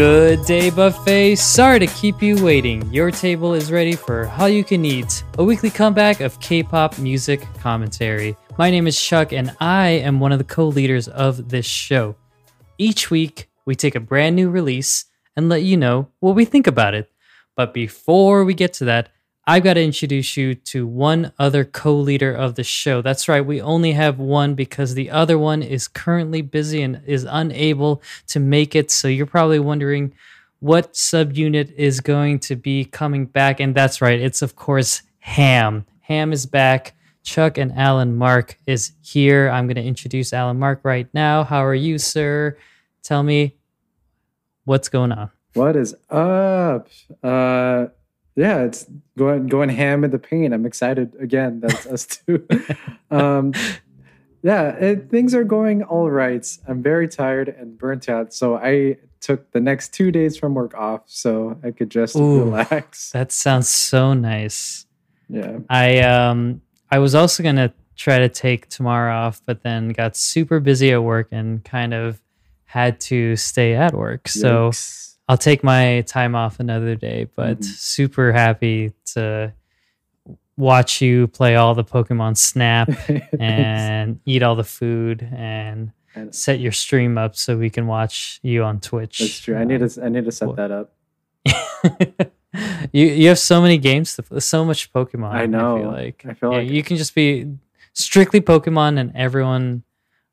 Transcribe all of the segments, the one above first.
Good day, buffet. Sorry to keep you waiting. Your table is ready for Hallyu Can Eat, a weekly comeback of K pop music commentary. My name is Chuck, and I am one of the co leaders of this show. Each week, we take a brand new release and let you know what we think about it. But before we get to that, I've got to introduce you to one other co leader of the show. That's right, we only have one because the other one is currently busy and is unable to make it. So you're probably wondering what subunit is going to be coming back. And that's right, it's of course Ham. Ham is back. Chuck and Alan Mark is here. I'm going to introduce Alan Mark right now. How are you, sir? Tell me what's going on. What is up? Uh yeah, it's going going ham in the paint. I'm excited again. That's us too. um, yeah, it, things are going all right. I'm very tired and burnt out, so I took the next two days from work off so I could just Ooh, relax. That sounds so nice. Yeah, I um I was also gonna try to take tomorrow off, but then got super busy at work and kind of had to stay at work. So I'll take my time off another day, but mm-hmm. super happy to watch you play all the Pokemon Snap and eat all the food and set your stream up so we can watch you on Twitch. That's true. I need to I need to set that up. you you have so many games to so much Pokemon. I know. I feel like I feel yeah, like you can just be strictly Pokemon and everyone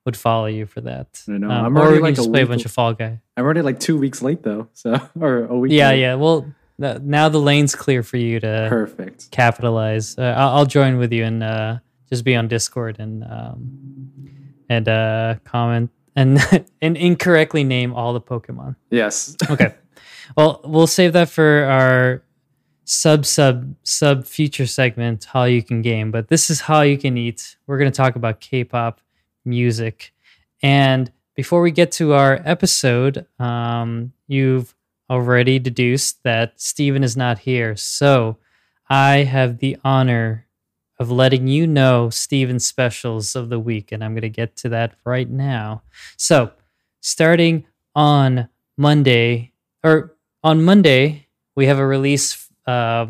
would follow you for that. I know. Um, I'm already or like just a play a bunch of Fall Guy. I'm already like two weeks late though, so or a week. Yeah, late. yeah. Well, th- now the lane's clear for you to perfect capitalize. Uh, I'll, I'll, join with you and uh, just be on Discord and um, and uh, comment and and incorrectly name all the Pokemon. Yes. okay. Well, we'll save that for our sub sub sub future segment, how you can game. But this is how you can eat. We're going to talk about K-pop music. And before we get to our episode, um, you've already deduced that Stephen is not here. So I have the honor of letting you know Stephen's specials of the week. And I'm going to get to that right now. So starting on Monday, or on Monday, we have a release uh,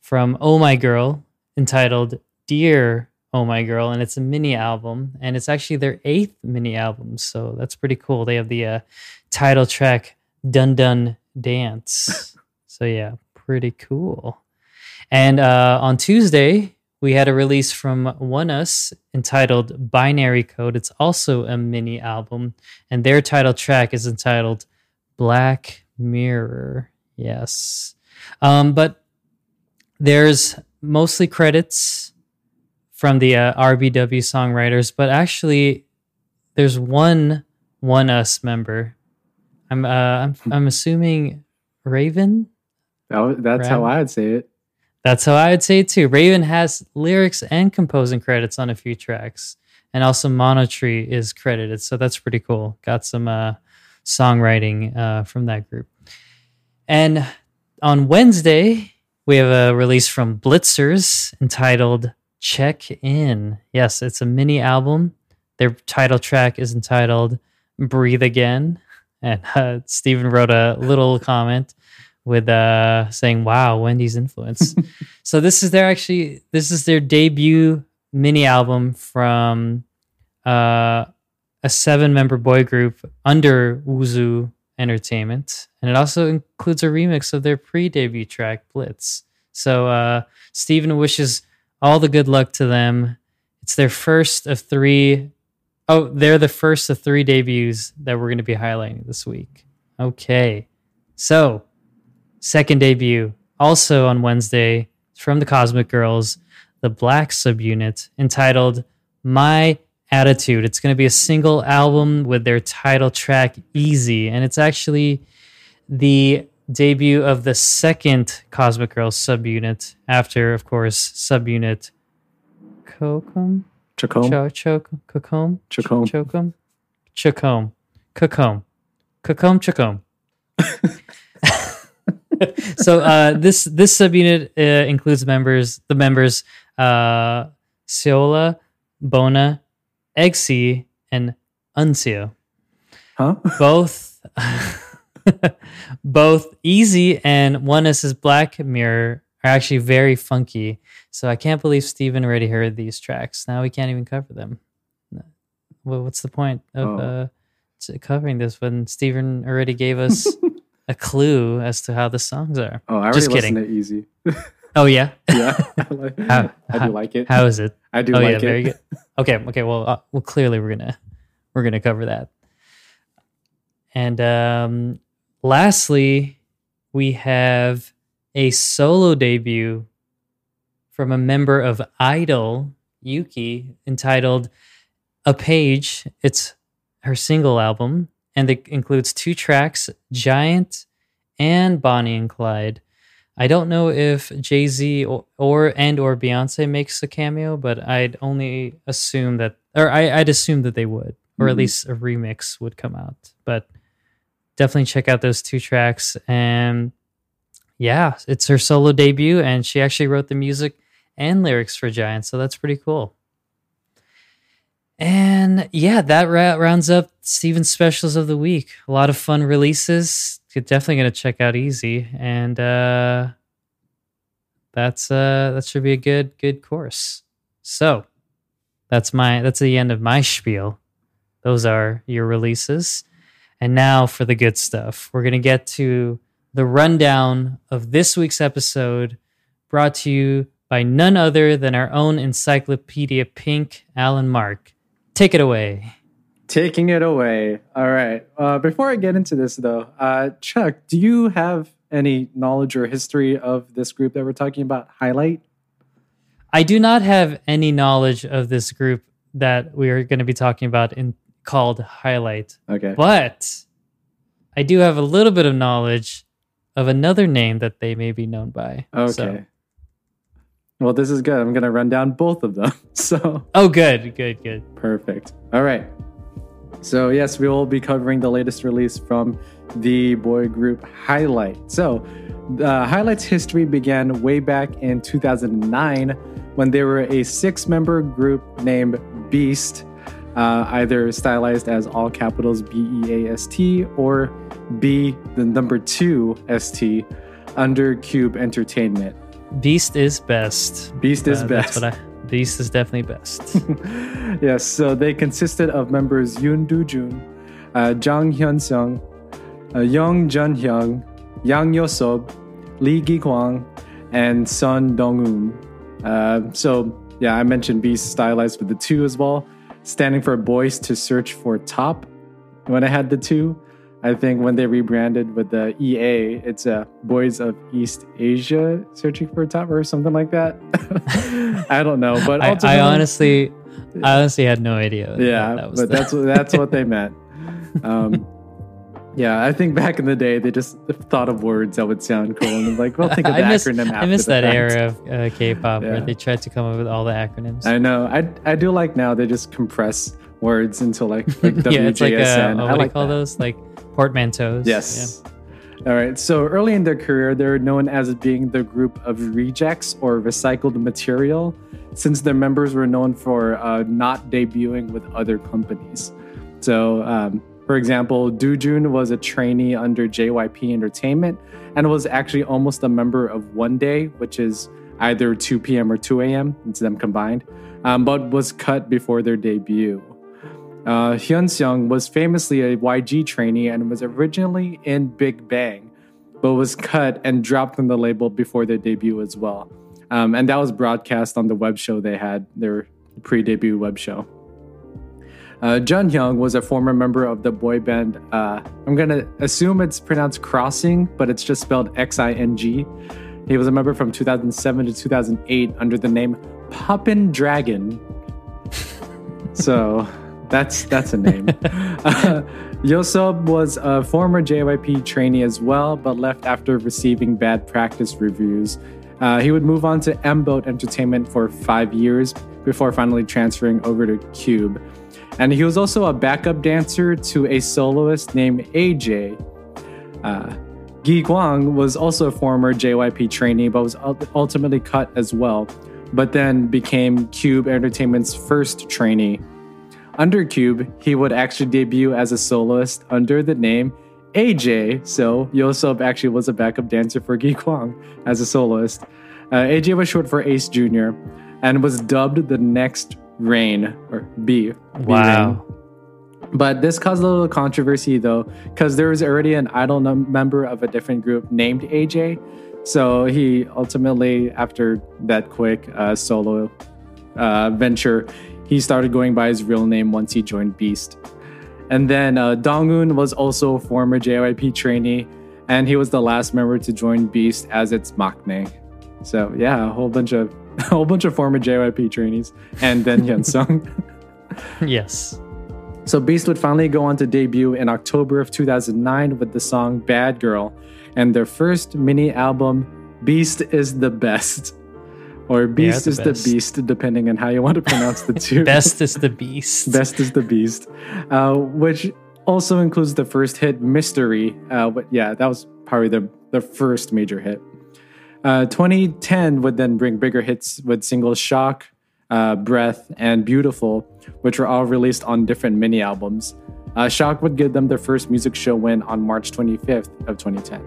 from Oh My Girl entitled Dear Oh My Girl, and it's a mini album, and it's actually their eighth mini album, so that's pretty cool. They have the uh, title track "Dun Dun Dance," so yeah, pretty cool. And uh, on Tuesday, we had a release from ONEUS entitled "Binary Code." It's also a mini album, and their title track is entitled "Black Mirror." Yes, um, but there's mostly credits from the uh, RBW songwriters, but actually, there's one ONEUS member. I'm uh, I'm I'm assuming Raven. That, that's how I'd say it. That's how I would say it too. Raven has lyrics and composing credits on a few tracks, and also Monotree is credited, so that's pretty cool. Got some uh, songwriting uh, from that group. And on Wednesday, we have a release from Blitzers entitled check in. Yes, it's a mini album. Their title track is entitled Breathe Again. And uh, Stephen wrote a little comment with uh, saying, Wow, Wendy's influence. so this is their actually, this is their debut mini album from uh, a seven member boy group under Wuzo Entertainment. And it also includes a remix of their pre debut track, Blitz. So uh, Stephen wishes all the good luck to them. It's their first of three. Oh, they're the first of three debuts that we're going to be highlighting this week. Okay. So, second debut, also on Wednesday, from the Cosmic Girls, the Black subunit, entitled My Attitude. It's going to be a single album with their title track, Easy. And it's actually the debut of the second Cosmic Girls subunit after, of course, subunit Kokum? Chacombe? Cho- Chacombe? Chacombe. Chacombe? Chacombe. Chacombe. Chacombe. Chacombe. so uh, this this subunit uh, includes members the members uh, Seola, Bona, Exy, and Eunseo. Huh? Both Both Easy and ONEUS's Black Mirror are actually very funky. So I can't believe Steven already heard these tracks. Now we can't even cover them. Well, what's the point of Oh. uh, covering this when Steven already gave us a clue as to how the songs are? Oh, I already Just listened kidding. to Easy. Oh yeah, yeah, I, like- How- I do like it. how is it? I do oh like yeah, it. very good. Okay, okay. Well, uh, well, clearly we're gonna we're gonna cover that. And um, lastly, we have a solo debut from a member of (G)I-DLE, Yuqi, entitled "A Page." It's her single album, and it includes two tracks: "Giant" and "Bonnie and Clyde." I don't know if Jay Z or, or and or Beyonce makes a cameo, but I'd only assume that, or I, I'd assume that they would, or at Mhm. least a remix would come out. But definitely check out those two tracks. And yeah, it's her solo debut, and she actually wrote the music and lyrics for Giant, so that's pretty cool. And yeah, that ra- rounds up Steven's specials of the week. A lot of fun releases. You're definitely gonna check out Easy, and uh, that's uh, that should be a good good course. So that's my that's the end of my spiel. Those are your releases, and now for the good stuff. We're gonna get to the rundown of this week's episode, brought to you by none other than our own Encyclopedia Pink, Alan Mark. Take it away. Taking it away. All right. Uh, before I get into this, though, uh, Chuck, do you have any knowledge or history of this group that we're talking about? Highlight. I do not have any knowledge of this group that we are going to be talking about in called Highlight, Okay. but I do have a little bit of knowledge of another name that they may be known by. Okay. So- Well, this is good. I'm going to run down both of them. So oh, good, good, good. perfect. All right. So, yes, we will be covering the latest release from the boy group Highlight. So, uh, Highlight's history began way back in 2009 when they were a six member group named Beast, uh, either stylized as all capitals B E A S T or B, the number two S T, under Cube Entertainment. Beast is best. Beast is Uh, best. That's what I. Beast is definitely best. yes, so they consisted of members Yoon Do Jun, uh, Jang Hyun Sung, uh, Yong Jun Hyung, Yang Yo Sob, Lee Gi Kwang, and Sun Dong Un. Uh, so, yeah, I mentioned Beast stylized with the two as well, standing for Boys to Search for Top. When I had the two, I think when they rebranded with the EA, it's uh, Boys of East Asia Searching for Top or something like that. I don't know, but I, I honestly, I honestly had no idea. yeah, that was but that's what that's what they meant. Um, yeah, I think back in the day they just thought of words that would sound cool and like, well, think of the I miss, acronym. I miss that fact. era of uh, K-pop Yeah. where they tried to come up with all the acronyms. I know. I I do like now they just compress words into like like WJSN. yeah, it's like uh, I what do you like call that. those? Like portmanteaus. Yes. All right. So early in their career, they're known as being the group of rejects or recycled material, since their members were known for uh, not debuting with other companies. So, um, for example, Doojun was a trainee under JYP Entertainment and was actually almost a member of One Day, which is either 2 p.m. or 2 a.m. It's them combined, um, but was cut before their debut. Uh, Hyun Seung was famously a YG trainee and was originally in Big Bang, but was cut and dropped from the label before their debut as well. Um, and that was broadcast on the web show they had, their pre debut web show. Uh, Jun Hyung was a former member of the boy band. Uh, I'm going to assume it's pronounced Crossing, but it's just spelled X I N G. He was a member from 2007 to 2008 under the name Poppin' Dragon. so that's that's a name. Uh, Yosob was a former JYP trainee as well, but left after receiving bad practice reviews. Uh, he would move on to M Boat Entertainment for five years before finally transferring over to Cube. And he was also a backup dancer to a soloist named AJ. Uh, Gi Kwang was also a former JYP trainee, but was ultimately cut as well, but then became Cube Entertainment's first trainee. Under Cube, he would actually debut as a soloist under the name AJ, so Yosub actually was a backup dancer for Gi Kwang as a soloist. Uh, AJ was short for Ace Jr. and was dubbed the next Rain or B. Wow. But this caused a little controversy though, because there was already an idol num- member of a different group named AJ. So he ultimately, after that quick uh, solo uh, venture, he started going by his real name once he joined Beast. And then uh, Dongun was also a former JYP trainee, and he was the last member to join Beast as its maknae. So yeah, a whole bunch of a whole bunch of former JYP trainees, and then Hyunsung. Yes. So Beast would finally go on to debut in October of 2009 with the song Bad Girl and their first mini album Beast is the Best. Or Beast the is best. the Beast, depending on how you want to pronounce the two. Best is the beast. Best is the Beast, uh, which also includes the first hit Mystery. Uh, but yeah, that was probably the, the first major hit. Uh, 2010 would then bring bigger hits with singles Shock, uh, Breath, and Beautiful, which were all released on different mini albums. Uh, Shock would give them their first music show win on March 25th of 2010.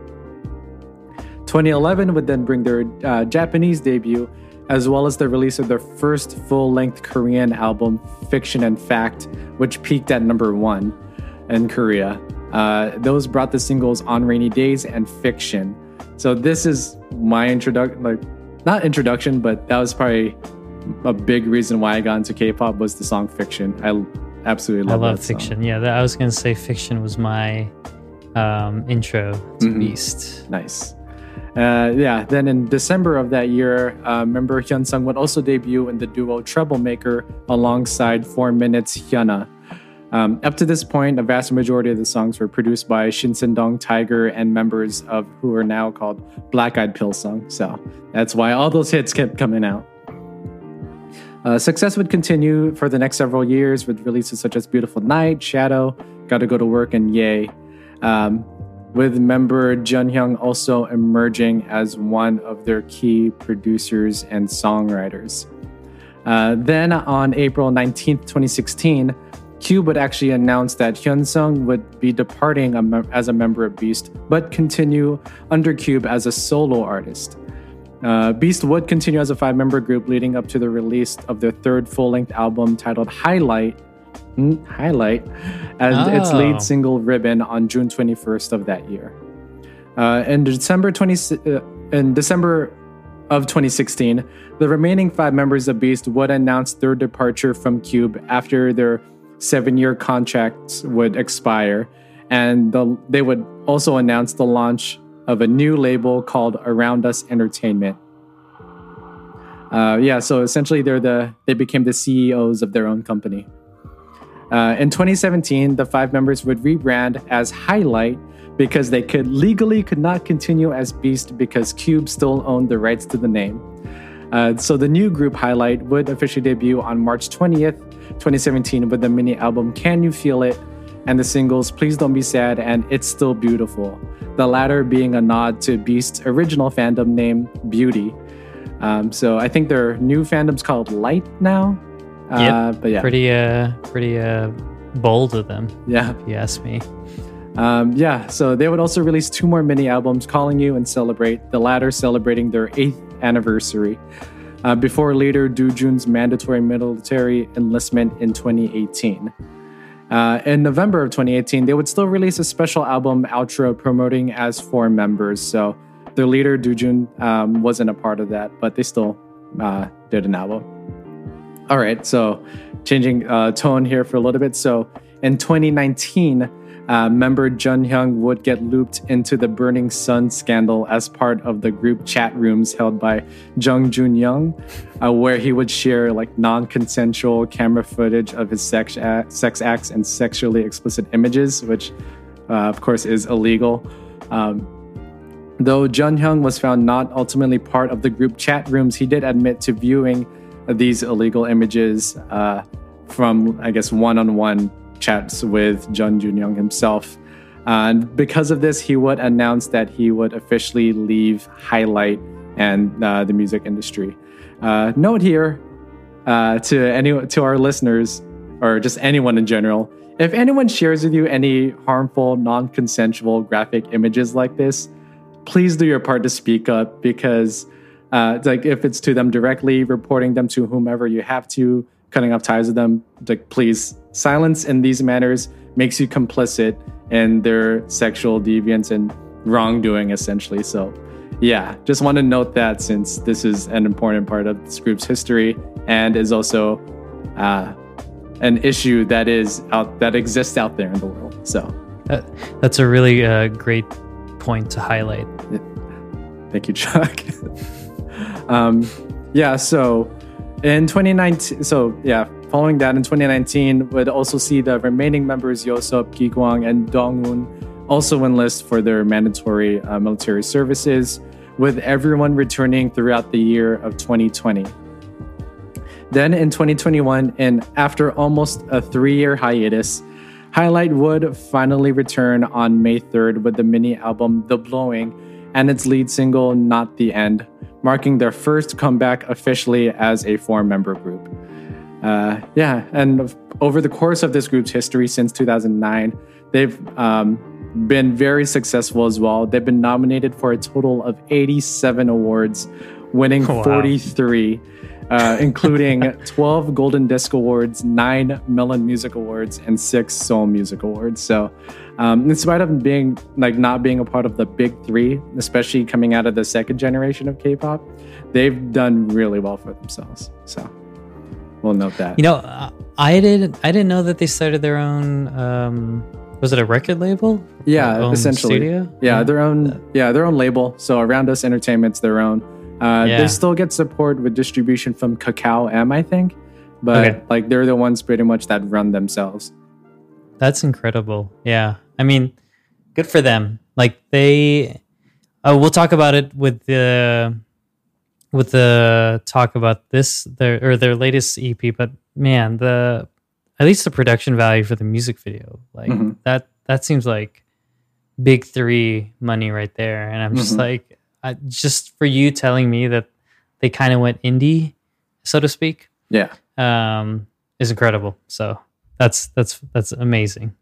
2011 would then bring their uh, Japanese debut, as well as the release of their first full-length Korean album, Fiction and Fact, which peaked at number one in Korea. Uh, those brought the singles "On Rainy Days" and "Fiction." So this is my introduction, like not introduction, but that was probably a big reason why I got into K-pop was the song "Fiction." I absolutely love. I love, that song. fiction. Yeah, that, I was gonna say fiction was my um, intro to Mhm. Beast. Nice. Uh, yeah, then in December of that year, uh, member Hyun Sung would also debut in the duo Troublemaker alongside Four Minutes Hyuna. Um, up to this point, a vast majority of the songs were produced by Shin Dong Tiger and members of who are now called Black Eyed Pilseung. So that's why all those hits kept coming out. Uh, success would continue for the next several years with releases such as Beautiful Night, Shadow, Gotta Go to Work, and Yay. Um, with member Jun Hyung also emerging as one of their key producers and songwriters. Uh, then on April 19th, 2016, Cube would actually announce that Hyun Sung would be departing as a member of Beast, but continue under Cube as a solo artist. Uh, Beast would continue as a five member group leading up to the release of their third full length album titled Highlight. Hmm, Highlight, and its Oh. lead single Ribbon on June 21st of that year. Uh, in December 20, uh, in December of 2016, the remaining five members of Beast would announce their departure from Cube after their seven-year contracts would expire, and the, they would also announce the launch of a new label called Around Us Entertainment. Uh, yeah, so essentially, they're the they became the CEOs of their own company. Uh, in 2017, the five members would rebrand as Highlight because they could legally could not continue as Beast because Cube still owned the rights to the name. Uh, so the new group Highlight would officially debut on March 20th, 2017, with the mini album "Can You Feel It" and the singles "Please Don't Be Sad" and "It's Still Beautiful." The latter being a nod to Beast's original fandom name, Beauty. Um, so I think their new fandom's called Light now. Uh, Yep. but yeah, Pretty uh pretty uh bold of them, yeah. if you ask me. Um, yeah, so they would also release two more mini albums, Calling You and Celebrate, the latter celebrating their eighth anniversary, uh, before later Do Jun's mandatory military enlistment in 2018. Uh, in November of 2018, they would still release a special album outro promoting as four members. So their leader, Do Jun, um, wasn't a part of that, but they still uh, did an album. All right, so changing uh, tone here for a little bit. So in 2019, uh, member Jun Hyung would get looped into the Burning Sun scandal as part of the group chat rooms held by Jung Jun Young, uh, where he would share like non-consensual camera footage of his sex, sex acts and sexually explicit images, which uh, of course is illegal. Um, Though Jun Hyung was found not ultimately part of the group chat rooms, he did admit to viewing these illegal images uh, from, I guess, one on one chats with Jun Jun Young himself. And because of this, he would announce that he would officially leave Highlight and uh, the music industry. Uh, note here uh, to any to our listeners, or just anyone in general, if anyone shares with you any harmful, non consensual graphic images like this, please do your part to speak up because, uh, like, if it's to them directly, reporting them to whomever you have to, cutting off ties with them, like, please, silence in these manners makes you complicit in their sexual deviance and wrongdoing, essentially. So, yeah, just want to note that since this is an important part of this group's history and is also uh, an issue that is out that exists out there in the world. So uh, that's a really uh, great point to highlight. Thank you, Chuck. um, yeah, so in 2019, so yeah, following that in 2019, would also see the remaining members Yosop, Gigwang, and Dongun also enlist for their mandatory uh, military services, with everyone returning throughout the year of 2020. Then in 2021, and after almost a three year hiatus, Highlight would finally return on May 3rd with the mini album The Blowing and its lead single Not the End, marking their first comeback officially as a four member group. Uh, yeah, and over the course of this group's history since 2009, they've um, been very successful as well. They've been nominated for a total of 87 awards, winning wow. 43 uh, including 12 Golden Disc Awards, nine Melon Music Awards, and six Seoul Music Awards. So, um, in spite of being like not being a part of the big three, especially coming out of the second generation of K-pop, they've done really well for themselves. So, we'll note that. You know, I didn't I didn't know that they started their own. Um, was it a record label? Yeah, essentially. Studio? Yeah, their own. Yeah, their own label. So Around Us Entertainment's their own. Uh, yeah. They still get support with distribution from Kakao M, I think, but okay. like they're the ones pretty much that run themselves. That's incredible. Yeah, I mean, good for them. Like they, uh, we'll talk about it with the with the talk about this their or their latest EP. But man, the at least the production value for the music video, like mm-hmm. that that seems like big three money right there. And I'm just mm-hmm. like, just for you telling me that they kind of went indie, so to speak. Yeah. Um, is incredible. So that's that's that's amazing.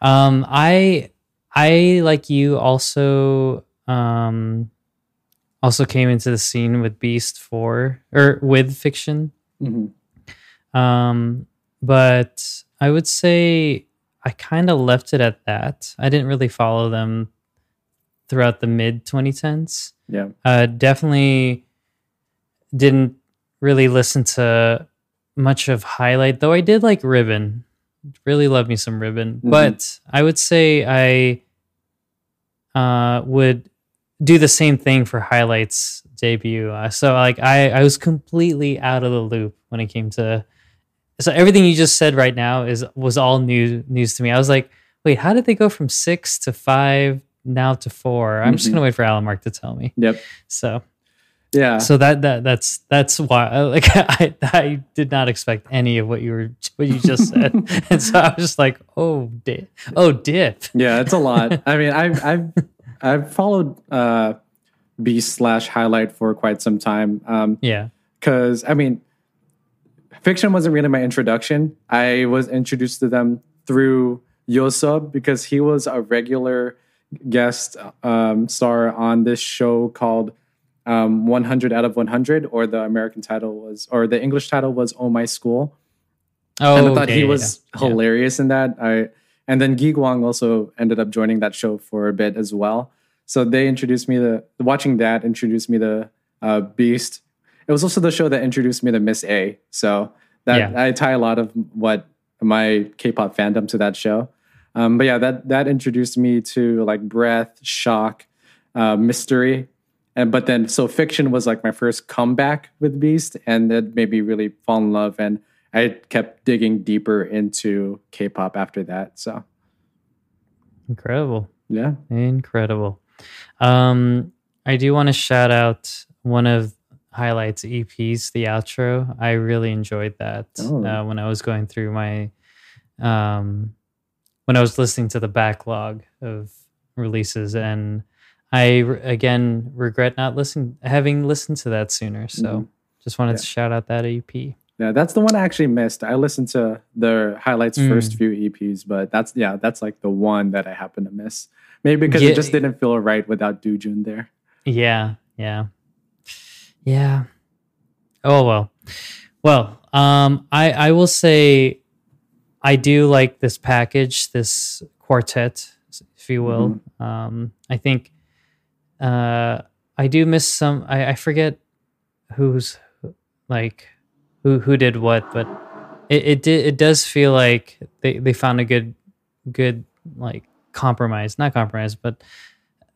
Um, I I like you also um also came into the scene with Beast for or with fiction. Mm-hmm. Um, but I would say I kind of left it at that. I didn't really follow them throughout the mid 2010s. Yeah. Uh, definitely didn't really listen to much of Highlight, though I did like Ribbon. Really love me some Ribbon. Mm-hmm. But I would say I uh, would do the same thing for Highlight's debut. Uh, so like I, I was completely out of the loop when it came to so everything you just said right now is was all new news to me. I was like, wait, how did they go from six to five now to 4 i I'm mm-hmm. just gonna wait for Alan Mark to tell me. Yep. So yeah. So that that that's that's why like I I did not expect any of what you were what you just said, and so I was just like, oh dip, oh dip. Yeah, it's a lot. I mean, I've I've I've followed uh, Beast slash Highlight for quite some time. Um, yeah. Because I mean, fiction wasn't really my introduction. I was introduced to them through Yosub because he was a regular guest um, star on this show called um, 100 out of 100, or the American title was, or the English title was "Oh My School." Oh, and I thought he was yeah. hilarious yeah. in that. I and then Gi Kwang also ended up joining that show for a bit as well. So they introduced me to watching that introduced me to uh, Beast. It was also the show that introduced me to Miss A. So that. I tie a lot of what my K-pop fandom to that show. Um, but yeah, that that introduced me to like breath, shock, uh, mystery, and but then so fiction was like my first comeback with Beast, and that made me really fall in love, and I kept digging deeper into K-pop after that. So incredible, yeah, incredible. Um, I do want to shout out one of highlights EPs, the outro. I really enjoyed that oh. uh, when I was going through my um when I was listening to the backlog of releases, and I again regret not listening, having listened to that sooner. So mm-hmm. just wanted yeah. to shout out that EP. Yeah, that's the one I actually missed. I listened to the highlights Mm. first few EPs, but that's yeah, that's like the one that I happened to miss. Maybe because Yeah. it just didn't feel right without Dujun there. Yeah, yeah, yeah. Oh well, well. Um, I I will say, I do like this package, this quartet, if you will. Um, I think, uh, I do miss some. I I forget who's like who who did what, but it it did it does feel like they they found a good good like compromise, not compromise, but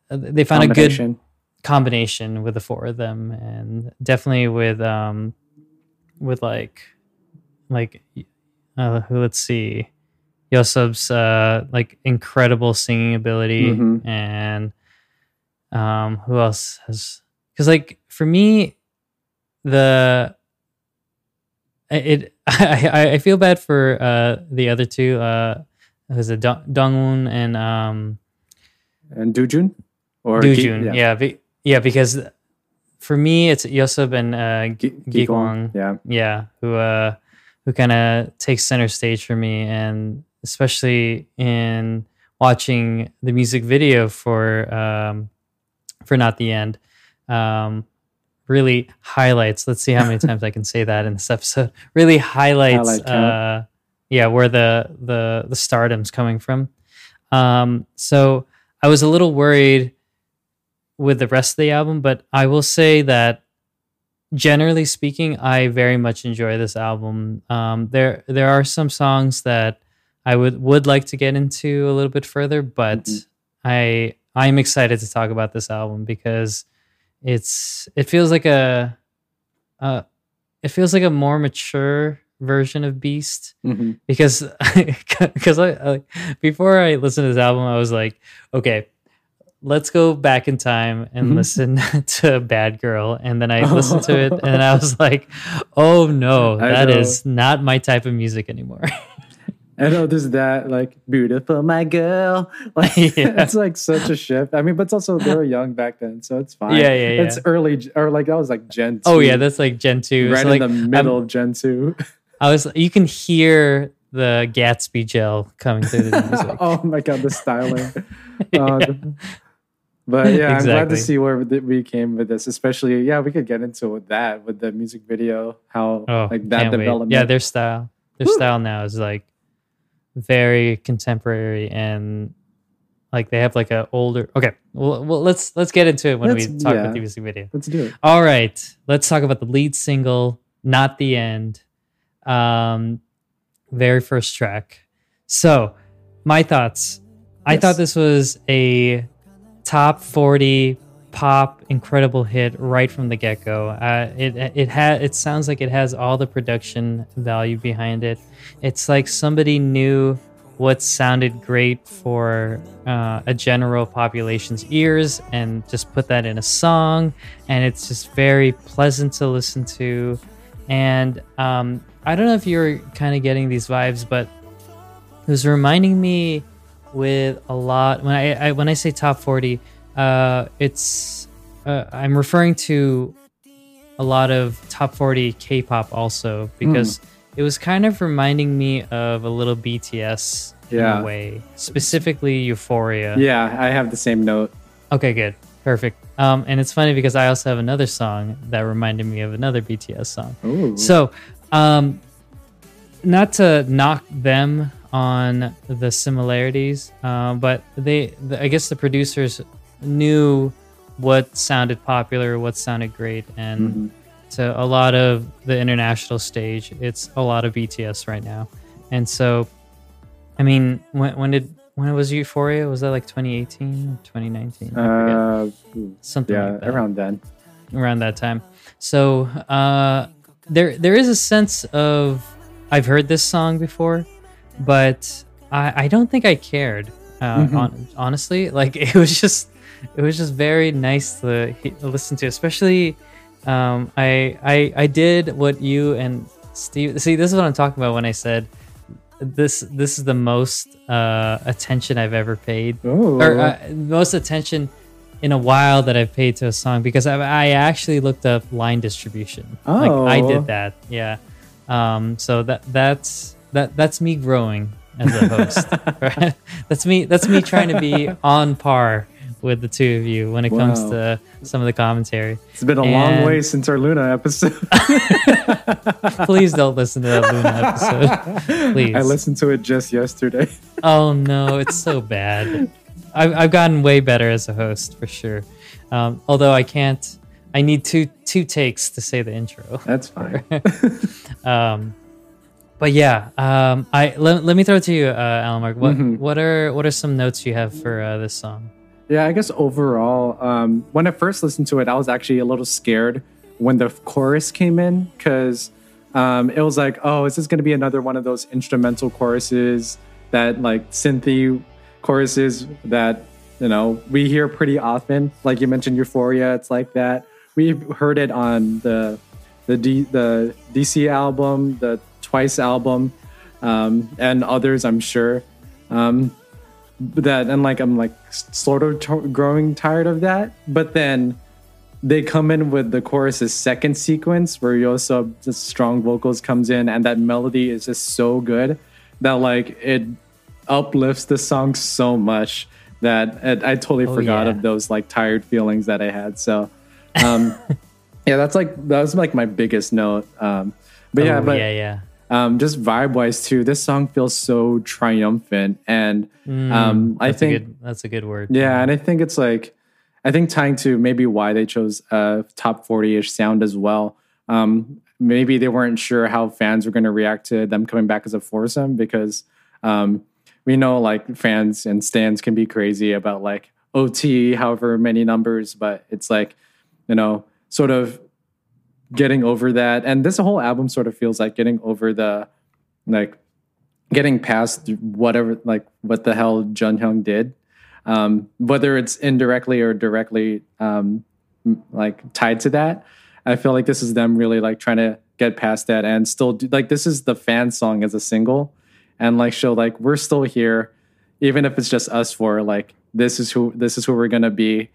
uh, they found a good combination with the four of them and definitely with um with like like uh let's see Yosub's uh like incredible singing ability Mhm. and um who else has because like for me the it I, I feel bad for uh the other two uh who's it Dong Dongwon and um and Dujun or Dujun, Gi- yeah, be, yeah, because for me it's Yosub and uh, Gi- Gi- Gigwang. Gigwang, Yeah. yeah, who uh, who kind of takes center stage for me, and especially in watching the music video for um, for not the end, um, really highlights. Let's see how many times I can say that in this episode. Really highlights, Highlight uh, yeah, where the the the stardom's coming from. Um, so I was a little worried with the rest of the album, but I will say that generally speaking, I very much enjoy this album. Um, there there are some songs that I would would like to get into a little bit further, but Mhm. I I'm excited to talk about this album because it's it feels like a uh it feels like a more mature version of Beast Mhm. because because I, I before I listened to this album, I was like, okay, let's go back in time and Mhm. listen to Bad Girl, and then I listened to it, and I was like, oh no, that is not my type of music anymore. I know there's that like beautiful my girl. Like Yeah. it's like such a shift. I mean, but it's also they were young back then, so it's fine. Yeah, yeah, yeah. It's early or like that was like Gen. 2, oh yeah, that's like Gen two. right So, like, in the middle of Gen two. I was, you can hear the Gatsby gel coming through the music. oh my god, the styling. Uh, Yeah. But yeah, I'm glad to see where we came with this. Especially, yeah, we could get into that with the music video. How Oh, like that can't wait. development. Yeah, their style, their Woo. style now is like very contemporary and like they have like a older. Okay, well, well let's let's get into it when we Let's- talk yeah. about the music video. Let's do it. All right, let's talk about the lead single, "Not the End," um, very first track. So, my thoughts. I thought this was a top forty pop incredible hit right from the get go. Uh, it it had it sounds like it has all the production value behind it. It's like somebody knew what sounded great for uh, a general population's ears and just put that in a song and it's just very pleasant to listen to and um, i don't know if you're kind of getting these vibes but it was reminding me with a lot when i, I when i say top 40 uh, it's uh, i'm referring to a lot of top 40 k-pop also because it was kind of reminding me of a little bts in a way specifically euphoria Yeah, I have the same note. Okay, good. Perfect. Um, and it's funny because I also have another song that reminded me of another BTS song. Ooh. So, um, not to knock them on the similarities, um, but they, the, I guess the producers knew what sounded popular, what sounded great, and Mhm. to a lot of the international stage, it's a lot of BTS right now. And so, I mean, when, when did when was Euphoria? Was that like 2018 or 2019? Uh, Something yeah, like that around then. around that time. So uh, there there is a sense of I've heard this song before, but I, I don't think I cared. Uh, Mhm. on, honestly, like it was just it was just very nice to he- listen to, especially. Um, I I I did what you and Steve see. This is what I'm talking about when I said this. This is the most uh, attention I've ever paid Oh, or uh, most attention in a while that I've paid to a song because I, I actually looked up line distribution. Like I Oh. did that, yeah. Um, so that that's that that's me growing as a host. right? That's me. That's me trying to be on par with the two of you when it comes to some of the commentary. It's been a long way since our Luna episode. Please don't listen to that Luna episode. Please. I listened to it just yesterday. Oh no, it's so bad. I've, I've gotten way better as a host for sure. Um, although I can't, I need two two takes to say the intro. That's fine. Um, but yeah, um, I let, let me throw it to you, uh, Alan Mark. What Mhm. what are what are some notes you have for uh, this song? Yeah, I guess overall, um, when I first listened to it, I was actually a little scared when the chorus came in because um, it was like, oh, is this going to be another one of those instrumental choruses that like synthy choruses that you know we hear pretty often? Like you mentioned, Euphoria, it's like that. We've heard it on the the D, the DC album, the Twice album, um, and others, I'm sure. Um, that and like I'm like sort of t- growing tired of that. But then they come in with the chorus's second sequence where Yoso just strong vocals comes in and that melody is just so good that like it uplifts the song so much that it, I totally Oh, forgot yeah. of those like tired feelings that I had. So um yeah, that's like that was like my biggest note. Um but yeah, Oh, but yeah, yeah. Um, just vibe wise too. This song feels so triumphant, and Mm, um, I think a good, that's a good word. yeah, and I think it's like I think tying to maybe why they chose a top forty ish sound as well. Um, maybe they weren't sure how fans were going to react to them coming back as a foursome because um, we know like fans and stands can be crazy about like OT, however many numbers, but it's like you know sort of getting over that. And this whole album sort of feels like getting over the like getting past whatever like what the hell Jun Hyung did. Um, whether it's indirectly or directly um, like tied to that. I feel like this is them really like trying to get past that and still do like this is the fan song as a single and like show like we're still here even if it's just us four like this is who this is who we're gonna be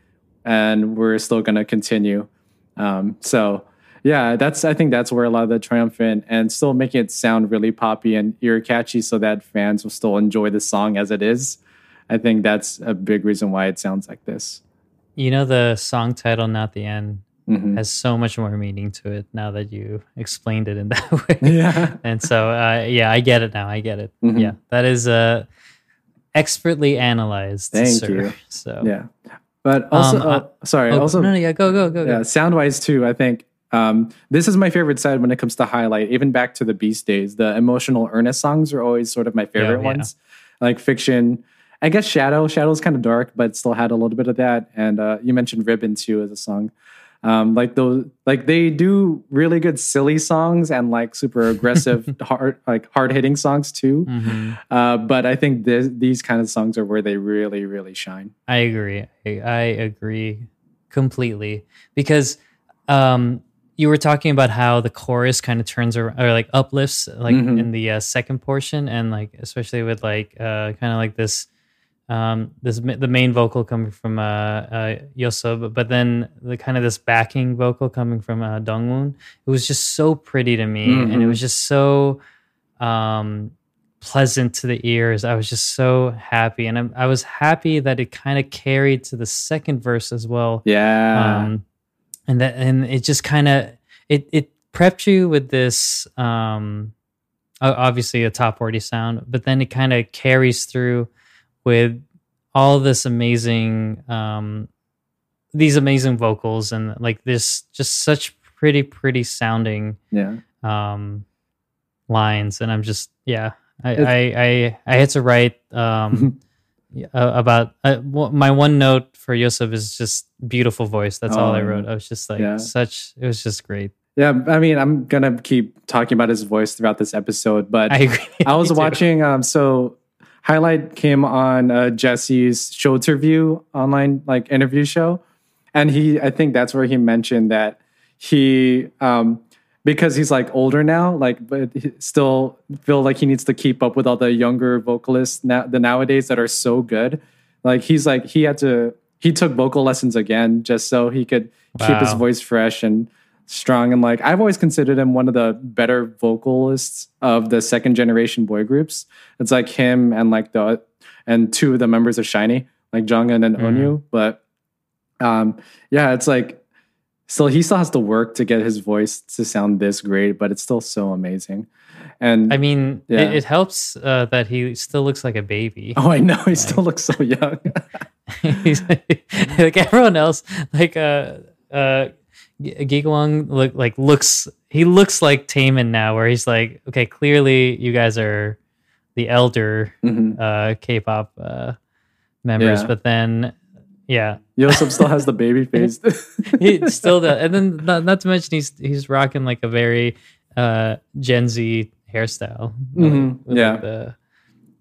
and we're still gonna continue um so yeah that's i think that's where a lot of the triumphant and still making it sound really poppy and ear catchy so that fans will still enjoy the song as it is i think that's a big reason why it sounds like this You know the song title, not the end, Mhm. has so much more meaning to it now that you explained it in that way. yeah and so uh, yeah i get it now i get it Mhm. yeah that is uh expertly analyzed Thank sir. you. so yeah but also Um, uh, sorry Oh, also no, no, yeah go go go, yeah go. sound wise too i think um, this is my favorite side when it comes to highlight even back to the beast days. The emotional earnest songs are always sort of my favorite yeah. ones. Like fiction. I guess shadow. Shadow's kind of dark but still had a little bit of that. And uh, you mentioned ribbon too as a song. Um, like those like they do really good silly songs and like super aggressive hard like hard hitting songs too. Mhm. uh, but i think this, these kind of songs are where they really really shine. I agree. I, I agree completely. Because um you were talking about how the chorus kind of turns around or like uplifts like Mhm. in the uh, second portion and like especially with like uh kind of like this um this the main vocal coming from uh uh Yoso but, then the kind of this backing vocal coming from uh Dongwon it was just so pretty to me and it Mhm. was just so um pleasant to the ears I was just so happy and I'm, I was happy that it kind of carried to the second verse as well yeah um, and that and it just kind of it it prepped you with this um obviously a top 40 sound but then it kind of carries through with all this amazing um these amazing vocals and like this just such pretty pretty sounding yeah. um lines and i'm just yeah i It's- I, I i had to write um uh, about uh, w- my one note for Yosef is just beautiful voice. That's all I Oh, wrote. I was just like yeah. such. It was just great. Yeah, I mean, I'm gonna keep talking about his voice throughout this episode, but I I, was watching. Um, so highlight came on uh, Jessi's show interview online like interview show, and he, I think that's where he mentioned that he, um, because he's like older now, like but still feel like he needs to keep up with all the younger vocalists now the nowadays that are so good. Like he's like he had to he took vocal lessons again just so he could keep his voice fresh and strong and like I've always considered him one of the better vocalists of the second generation boy groups. It's like him and like the and two of the members of SHINee, like Jongin and Mhm. Onew. But um yeah, it's like still he still has to work to get his voice to sound this great, but it's still so amazing. And I mean, Yeah. it, it helps uh, that he still looks like a baby. oh, I know he still looks so young. He's like, like everyone else, like uh uh Gi Kwang look like looks he looks like Taman now, where he's like, okay, clearly you guys are the elder Mhm. uh K-pop uh members, Yeah. but then yeah, Yoseob still has the baby face. he still does. And then not, not to mention he's he's rocking like a very uh Gen Z hairstyle. Mhm, With, yeah. like, the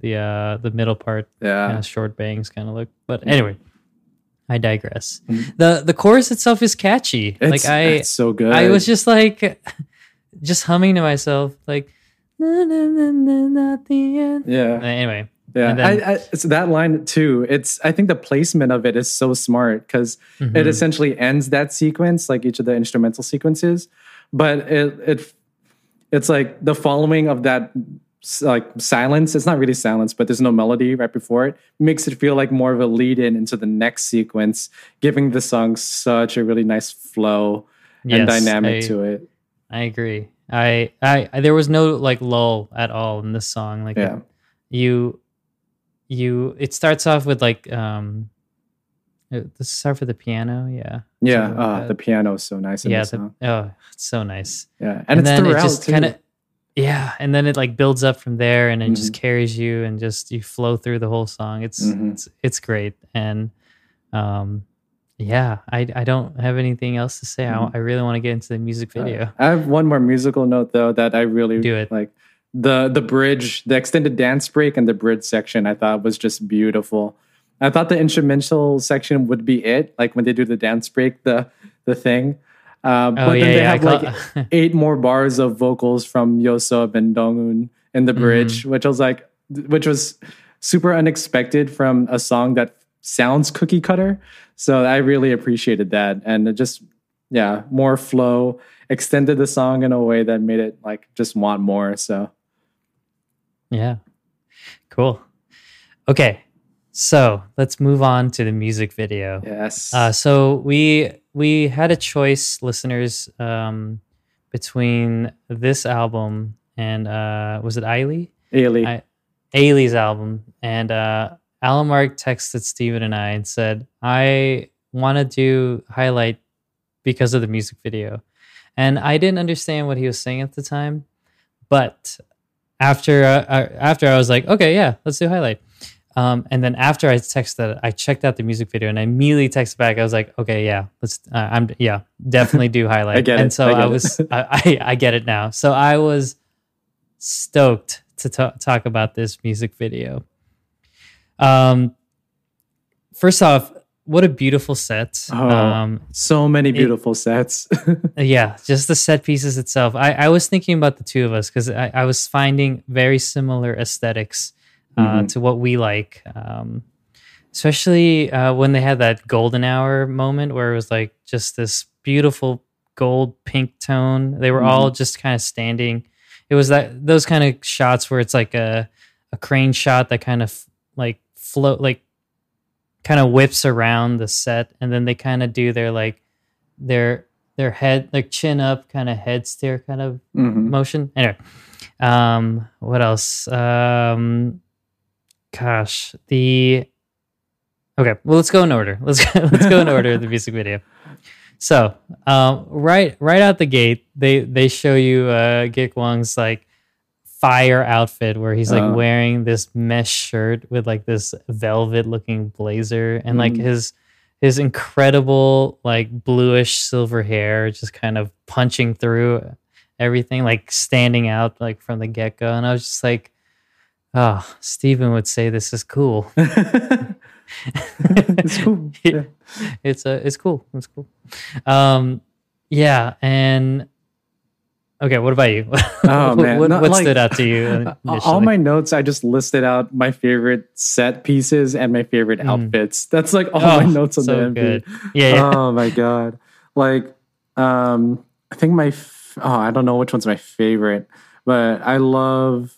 the uh the middle part yeah. kind of short bangs kind of look. But anyway, I digress. Mhm. the The chorus itself is catchy. It's, like I so good. I was just like just humming to myself like na, na, na, not the end. yeah. Anyway, Yeah, then- I, I, it's that line too. It's I think the placement of it is so smart because it mhm. essentially ends that sequence, like each of the instrumental sequences, but it it it's like the following of that like silence. It's not really silence, but there's no melody right before it. Makes it feel like more of a lead in into the next sequence, giving the song such a really nice flow and dynamic I- to it. I agree. I, I I there was no like lull at all in this song. Like Yeah. you you it starts off with like um uh, let's start with the piano, yeah. Yeah, So, uh, uh, the piano is so nice yeah, the, oh, it's so nice. Yeah, and, it's then it just kind of yeah, and then it like builds up from there and it Mm-hmm. just carries you and just you flow through the whole song. It's Mhm. it's it's great and um yeah, I I don't have anything else to say. I, Mhm. I really want to get into the music video. I have one more musical note though that I really Do it. like. The the bridge, the extended dance break and the bridge section I thought was just beautiful. I thought the instrumental section would be it, like when they do the dance break, the the thing. Uh, but oh then they yeah. Have like eight more bars of vocals from Yosub and Dongwoon in the bridge, which was like, which was super unexpected from a song that sounds cookie cutter. So I really appreciated that, and it just yeah, more flow, extended the song in a way that made it like just want more. So Yeah. Cool. Okay. So let's move on to the music video. yes, Uh, so we we had a choice, listeners, um, between this album and uh, was it? Ailee. I- Ailee's album, and uh, Alan Mark texted Steven and I and said, "I want to do highlight because of the music video," and I didn't understand what he was saying at the time, but after uh, uh, after I was like, "Okay, yeah, let's do highlight." Um, and then after I texted, I checked out the music video and I immediately texted back. I was like, "Okay, yeah, let's. Uh, I'm yeah, definitely do highlight." I get and it, so I I, was I, I I get it now. So I was stoked to ta- talk about this music video. Um, first off, what a beautiful set. Oh. Um, so many beautiful sets. yeah, just the set pieces itself. I, I was thinking about the two of us because I, I was finding very similar aesthetics uh, Mhm. to what we like. Um, especially uh, when they had that golden hour moment where it was like just this beautiful gold pink tone. They were all just kind of standing. It was that those kind of shots where it's like a a crane shot that kind of like float like kind of whips around the set and then they kind of do their like their their head like chin up kind of head stare kind of Mhm. motion. Anyway um what else? Um gosh the okay well let's go in order. Let's go, let's go in order of the music video. So um right right out the gate they they show you uh Gi Kwang's like fire outfit where he's like Uh. wearing this mesh shirt with like this velvet looking blazer and like Mhm. his his incredible like bluish silver hair just kind of punching through everything like standing out like from the get-go and i was just like oh steven would say this is cool it's cool. Yeah. it's uh, it's cool it's cool um yeah and okay what about you Oh, man. what, Not what like- stood out to you Uh, All my notes, I just listed out my favorite set pieces and my favorite Mm. outfits. That's like all Oh, my notes on so the MV. good yeah, yeah. Oh my god! Like, um, I think my f- oh I don't know which one's my favorite, but I love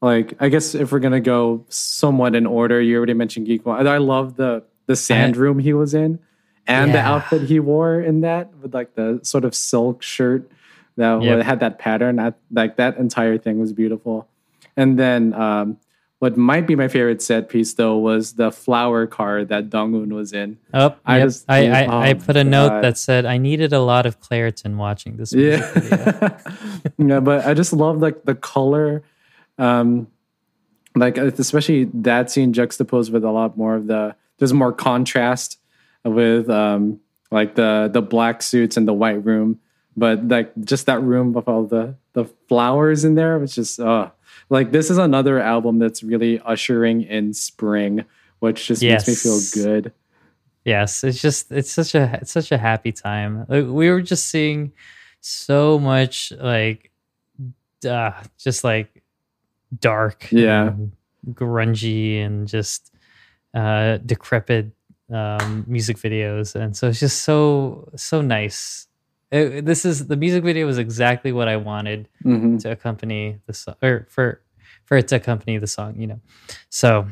like I guess if we're gonna go somewhat in order, you already mentioned Gi Kwang. I love the the sand room he was in, and the outfit he wore in that with like the sort of silk shirt that Yep. had that pattern. I, like that entire thing was beautiful. And then um, what might be my favorite set piece though was the flower car that Dongwoon was in. Oh, I yep. just- I, I, oh I put a note that said I needed a lot of Claritin watching this. Yeah, yeah, but I just love like the color, um, like especially that scene juxtaposed with a lot more of the there's more contrast with um like the the black suits and the white room, but like just that room with all the the flowers in there was just uh like this is another album that's really ushering in spring, which just makes me feel good. Yes, it's just it's such a it's such a happy time. Like, we were just seeing so much like uh, just like dark, Yeah. and grungy, and just uh, decrepit um, music videos, and so it's just so so nice. It- this is the music video was exactly what I wanted hmm to accompany the song, or for for it to accompany the song, you know. So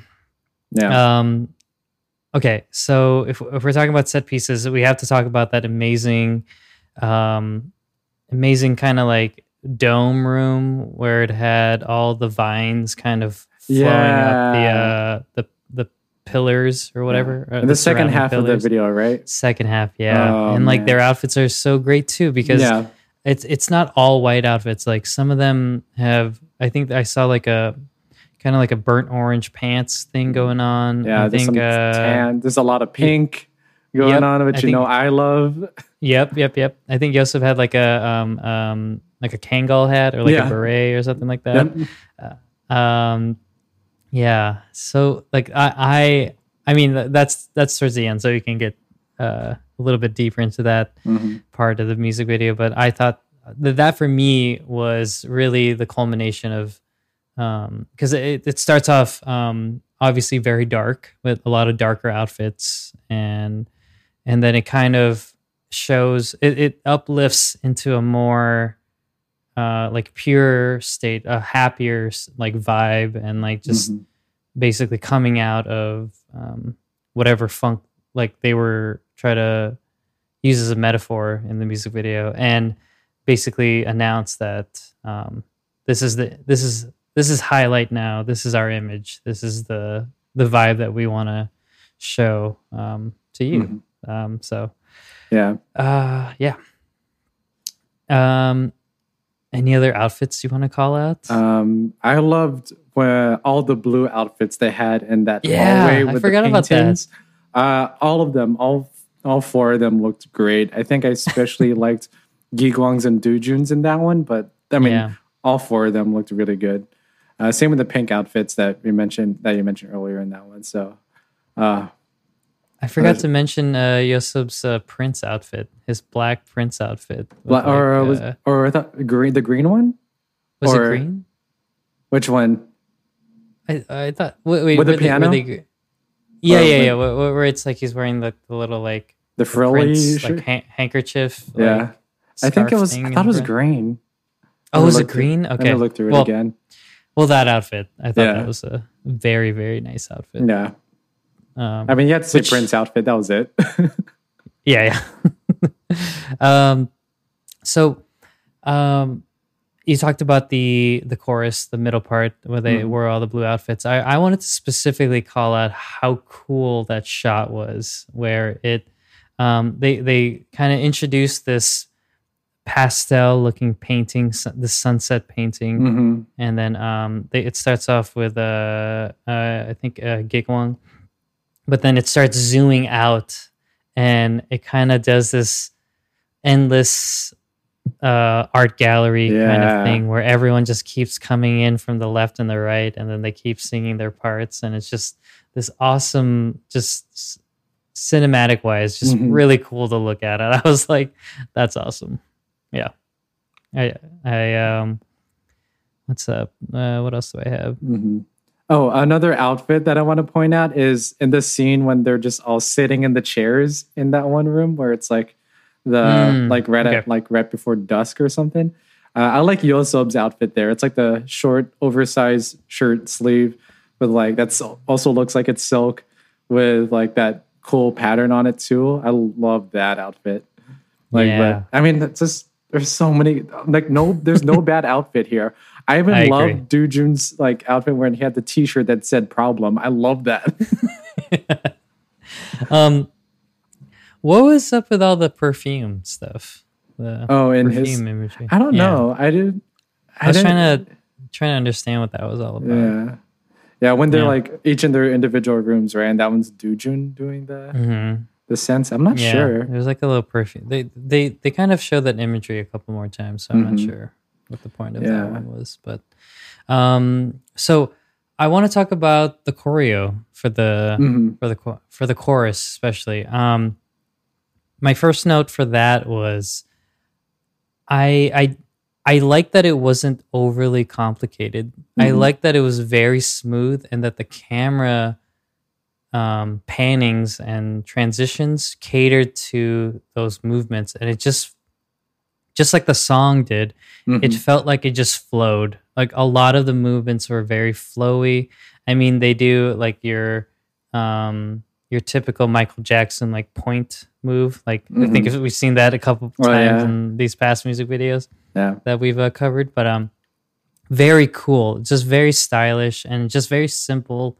Yeah, um, okay, so if if we're talking about set pieces, we have to talk about that amazing, um, amazing kind of like dome room where it had all the vines kind of flowing up the uh, the the pillars or whatever. uh, In the second surrounding half of the video, right? Second half, yeah, Oh, and like man. their outfits are so great too because yeah, it's it's not all white outfits. Like some of them have. I think I saw like a kind of like a burnt orange pants thing going on. Yeah, I there's think. some Uh, tan. There's a lot of pink going Yep, on, which I you think- know I love. Yep, yep, yep. I think Yoseob had like a um um like a Kangol hat or like Yeah. a beret or something like that. Yep. Um, yeah. So like I I I mean that's that's towards the end, so you can get uh, a little bit deeper into that Mhm. part of the music video. But I thought that that for me was really the culmination of because it, it starts off um, obviously very dark with a lot of darker outfits and and then it kind of shows it, it uplifts into a more uh, like pure state, a happier like vibe, and like just Mhm. basically coming out of um, whatever funk like they were try to use as a metaphor in the music video, and basically announce that um, this is the this is this is highlight now. This is our image. This is the the vibe that we want to show um, to you. Mhm. Um, so Yeah. uh, yeah. Um, any other outfits you want to call out? Um, I loved where all the blue outfits they had in that Yeah, hallway I with forgot the about that. paintings. Uh, all of them, all all four of them looked great. I think I especially liked Gi Kwang's and Dujun's in that one, but I mean, yeah, all four of them looked really good. Uh, same with the pink outfits that we mentioned that you mentioned earlier in that one. So, uh, I forgot to mention uh, Yosub's uh, Prince outfit, his black Prince outfit. bla- or like, was uh, or I thought green the green one. was or- it green? Which one? I I thought wait, wait With the they- piano? they gr- yeah, Or yeah, yeah. Where, where- where it's like he's wearing the, the little like The frilly Prince like han- handkerchief. yeah, like, I think it was. I thought it was green. Oh, was it through- green? Let Okay. look through it again. well, that outfit, I thought Yeah. that was a very, very nice outfit. Yeah, Um, I mean, you had to say Which- Prince outfit. That was it. yeah, yeah. um, so, um, you talked about the the chorus, the middle part where they Mhm. wore all the blue outfits. I, I wanted to specifically call out how cool that shot was, where it um, they they kind of introduced this pastel looking painting, the sunset painting, hmm and then um, they, it starts off with uh, uh, I think uh, Gi Kwang, but then it starts zooming out, and it kind of does this endless uh, art gallery kind of thing where everyone just keeps coming in from the left and the right, and then they keep singing their parts, and it's just this awesome, just cinematic wise, just Mhm. really cool to look at. And I was like, that's awesome. Yeah. I I um what's up? Uh what else do I have? hmm Oh, another outfit that I want to point out is in the scene when they're just all sitting in the chairs in that one room where it's like the Mm, like right at like right before dusk or something. Uh, I like Yosob's outfit there. It's like the short, oversized shirt sleeve with like that's also looks like it's silk with like that cool pattern on it too. I love that outfit. Like, Yeah. but I mean, it's just there's so many like no, there's no bad outfit here. I even I love agree. Dujun's like outfit when he had the T-shirt that said "problem." I love that. Um, what was up with all the perfume stuff? The oh, and perfume his imagery. I don't Yeah. know. I didn't. I was didn't- trying to trying to understand what that was all about. Yeah. Yeah, when they're Yeah. like each in their individual rooms, right? And that one's Dujun doing the hmm the sense. I'm not Yeah, sure. there's like a little perfume. They they they kind of show that imagery a couple more times, so I'm not Mhm. sure what the point of Yeah. that one was. But um, so I want to talk about the choreo for the Mhm. for the for the chorus especially. Um, my first note for that was I I I like that it wasn't overly complicated. I Mhm. like that it was very smooth and that the camera um, pannings and transitions catered to those movements, and it just just like the song did, it Mhm. felt like it just flowed. Like a lot of the movements were very flowy. I mean, they do like your um your typical Michael Jackson like point move. Like I think Mhm. we've seen that a couple Oh, times yeah. in these past music videos yeah. that we've uh, covered, but um very cool. Just very stylish and just very simple.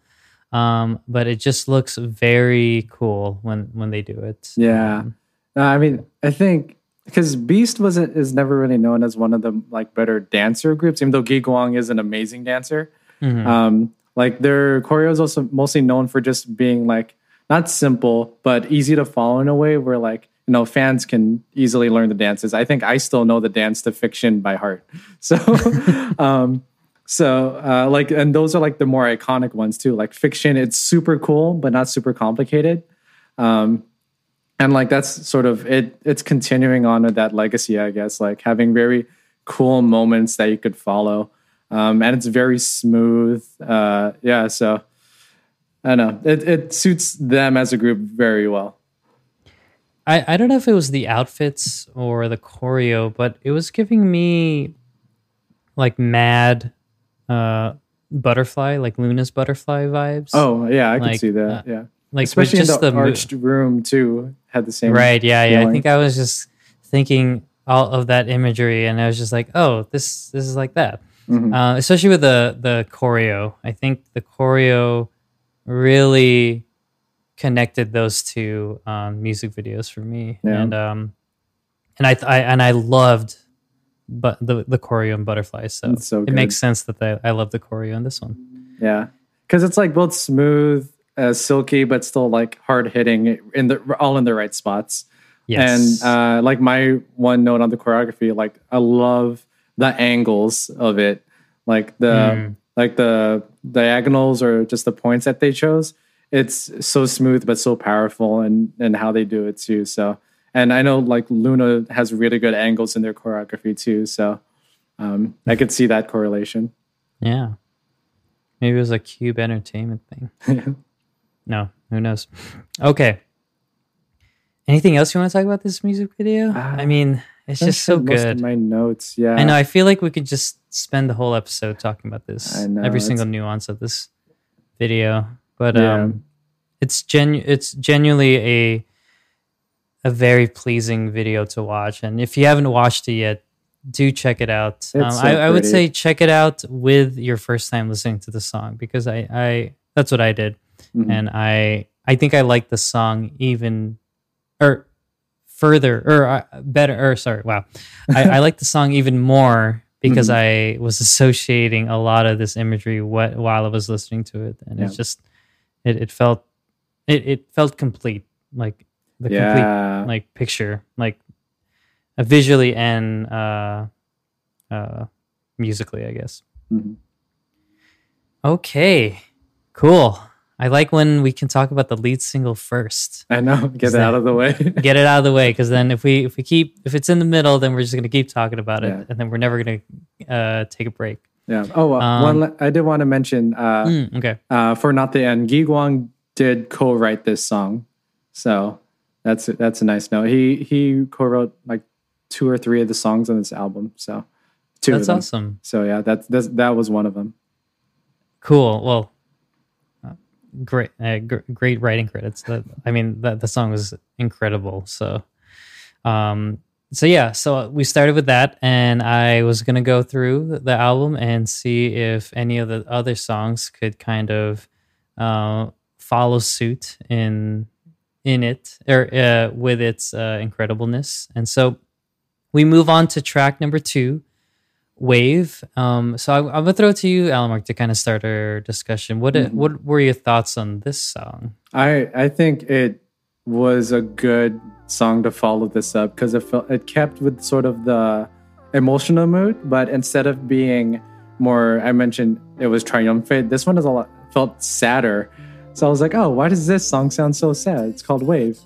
Um, but it just looks very cool when when they do it. Yeah. Um, No, I mean, I think because Beast wasn't is never really known as one of the like better dancer groups, even though Gi Kwang is an amazing dancer. mhm. Um, like their choreo is also mostly known for just being like not simple but easy to follow in a way where like you know fans can easily learn the dances. I think I still know the dance to Fiction by heart. So, um, so uh, like and those are like the more iconic ones too. Like Fiction, it's super cool but not super complicated. Um, and like that's sort of it. It's continuing on with that legacy, I guess. Like having very cool moments that you could follow um, and it's very smooth. Uh, yeah, so I don't know. It it suits them as a group very well. I, I don't know if it was the outfits or the choreo, but it was giving me like mad uh butterfly, like LOONA's butterfly vibes. Oh yeah, I can see that. uh, yeah, like especially with in just the, the, mo- arched room too. Had the same right yeah yeah i think i was just thinking all of that imagery and i was just like oh this this is like that Mhm. uh, especially with the the choreo i think the choreo really connected those two um, music videos for me Yeah. and um and I, I and i loved but the the choreo and butterflies so, so it makes sense that they, i love the choreo in this one Yeah, because it's like both smooth, uh, silky, but still like hard hitting in the all in the right spots. yes And uh, like my one note on the choreography, like I love the angles of it, like the Mm. like the diagonals or just the points that they chose. It's so smooth but so powerful, and and how they do it too. So, and I know like LOONA has really good angles in their choreography too. So, um, I could see that correlation. yeah maybe it was a cube entertainment thing No, who knows? Okay. Anything else you want to talk about this music video? I Uh, mean, it's I just so said most of good. My notes, yeah. I know. I feel like we could just spend the whole episode talking about this, I know, every single nuance of this video. But Yeah. um, it's genu- It's genuinely a a very pleasing video to watch, and if you haven't watched it yet, do check it out. Um, so I, I would say check it out with your first time listening to the song because I, I that's what I did Mhm. and I I think I like the song even or further or uh, better or sorry wow. I, I like the song even more because I was associating a lot of this imagery wh- while I was listening to it. And it's just it, it felt it, it felt complete like the complete like picture like uh, visually and uh uh musically I guess. Mhm. okay cool I like when we can talk about the lead single first. I know. Get it out of the way. Get it out of the way, because then if we if we keep if it's in the middle, then we're just gonna keep talking about it, Yeah. and then we're never gonna uh, take a break. yeah. Oh, uh, Um, one. la- I did want to mention uh, Mm, okay. uh, for not the end. Gi Kwang did co-write this song, so That's that's a nice note. He he co-wrote like two or three of the songs on this album. So two That's of them. awesome. So yeah, that's, that's that was one of them. Cool. Well, great, uh, gr- great writing credits. That I mean, that the song was incredible. So, um, so yeah, so we started with that, and I was gonna go through the album and see if any of the other songs could kind of uh, follow suit in in it or uh, with its uh, incredibleness. And so we move on to track number two, Wave. Um, so I, I'm gonna throw it to you, Alamark, to kind of start our discussion. What Mhm. what were your thoughts on this song? I I think it was a good song to follow this up because it felt it kept with sort of the emotional mood, but instead of being more, I mentioned it was triumphant. This one is a lot felt sadder. So I was like, oh, why does this song sound so sad? It's called Wave.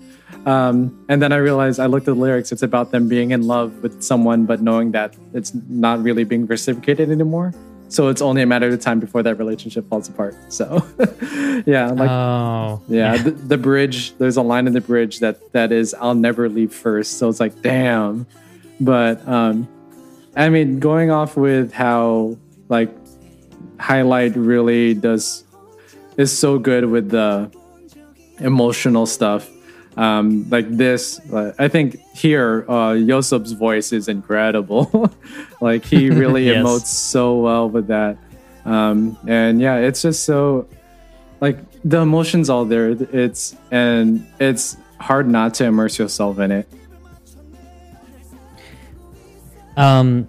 Um, and then I realized I looked at the lyrics. It's about them being in love with someone, but knowing that it's not really being reciprocated anymore. So it's only a matter of time before that relationship falls apart. So, yeah, like oh, yeah, the, the bridge. There's a line in the bridge that that is, "I'll never leave first. So it's like, damn. But um, I mean, going off with how like highlight really does is so good with the emotional stuff um, like this uh, i think here uh, voice is incredible like he really yes. emotes so well with that um, and yeah it's just so like the emotions all there it's and it's hard not to immerse yourself in it um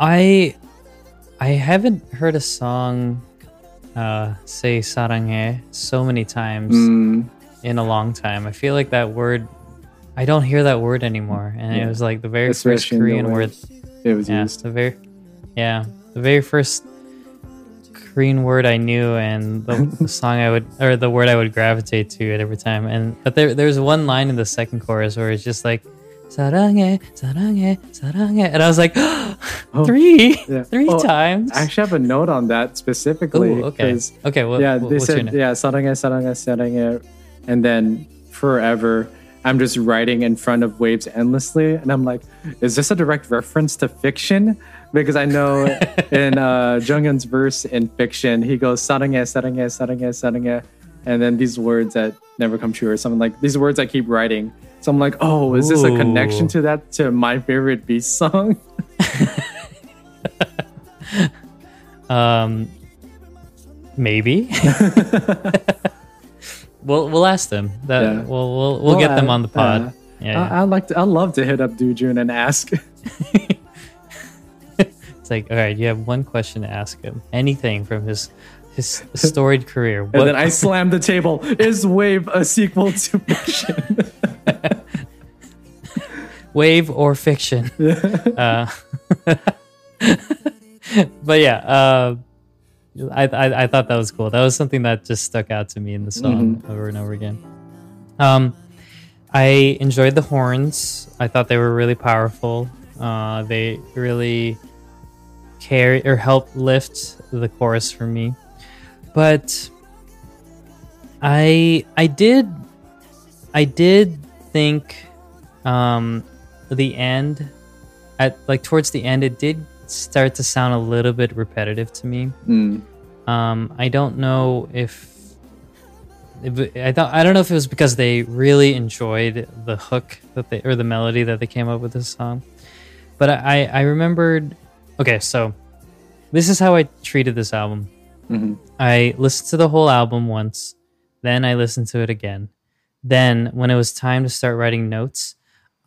i i haven't heard a song uh, say sarange so many times mm in a long time. I feel like that word. I don't hear that word anymore, and it Yeah. was like the very first especially in the Korean way word. it was Yeah, used. the very, yeah, the very first Korean word I knew, and the, the song I would, or the word I would gravitate to it every time. And but there, there's one line in the second chorus where it's just like "사랑해, 사랑해, 사랑해," and I was like, three, Yeah. three Oh, times. I actually have a note on that specifically. Ooh, okay, 'cause, okay. Well, yeah, well, they what's your said name? yeah, 사랑해, 사랑해, 사랑해, and then forever I'm just writing in front of waves endlessly. And I'm like, is this a direct reference to fiction? Because I know in uh, Jungun's verse in fiction, he goes, sarangye, sarangye, sarangye, sarangye. And then these words that never come true or something like these words I keep writing. So I'm like, oh, is this Ooh. a connection to that, to my favorite beast song? um, maybe we'll we'll ask them. That Yeah. we'll we'll we'll get them on the pod. uh, yeah, I, I'd like to. I'd love to hit up Dujun and ask. it's like all right. You have one question to ask him. Anything from his his storied career. What, And then I slammed the table. Is Wave a sequel to Fiction? wave or fiction? uh, but yeah, uh, I, I I thought that was cool. That was something that just stuck out to me in the song over and over again. Um, I enjoyed the horns. I thought they were really powerful. Uh, they really carry or help lift the chorus for me. But I I did I did think um the end at like towards the end it did start to sound a little bit repetitive to me. Mm, Um, I don't know if, if I thought I don't know if it was because they really enjoyed the hook that they or the melody that they came up with this song, but I I remembered. Okay, so this is how I treated this album. mhm. I listened to the whole album once, then I listened to it again. Then, when it was time to start writing notes,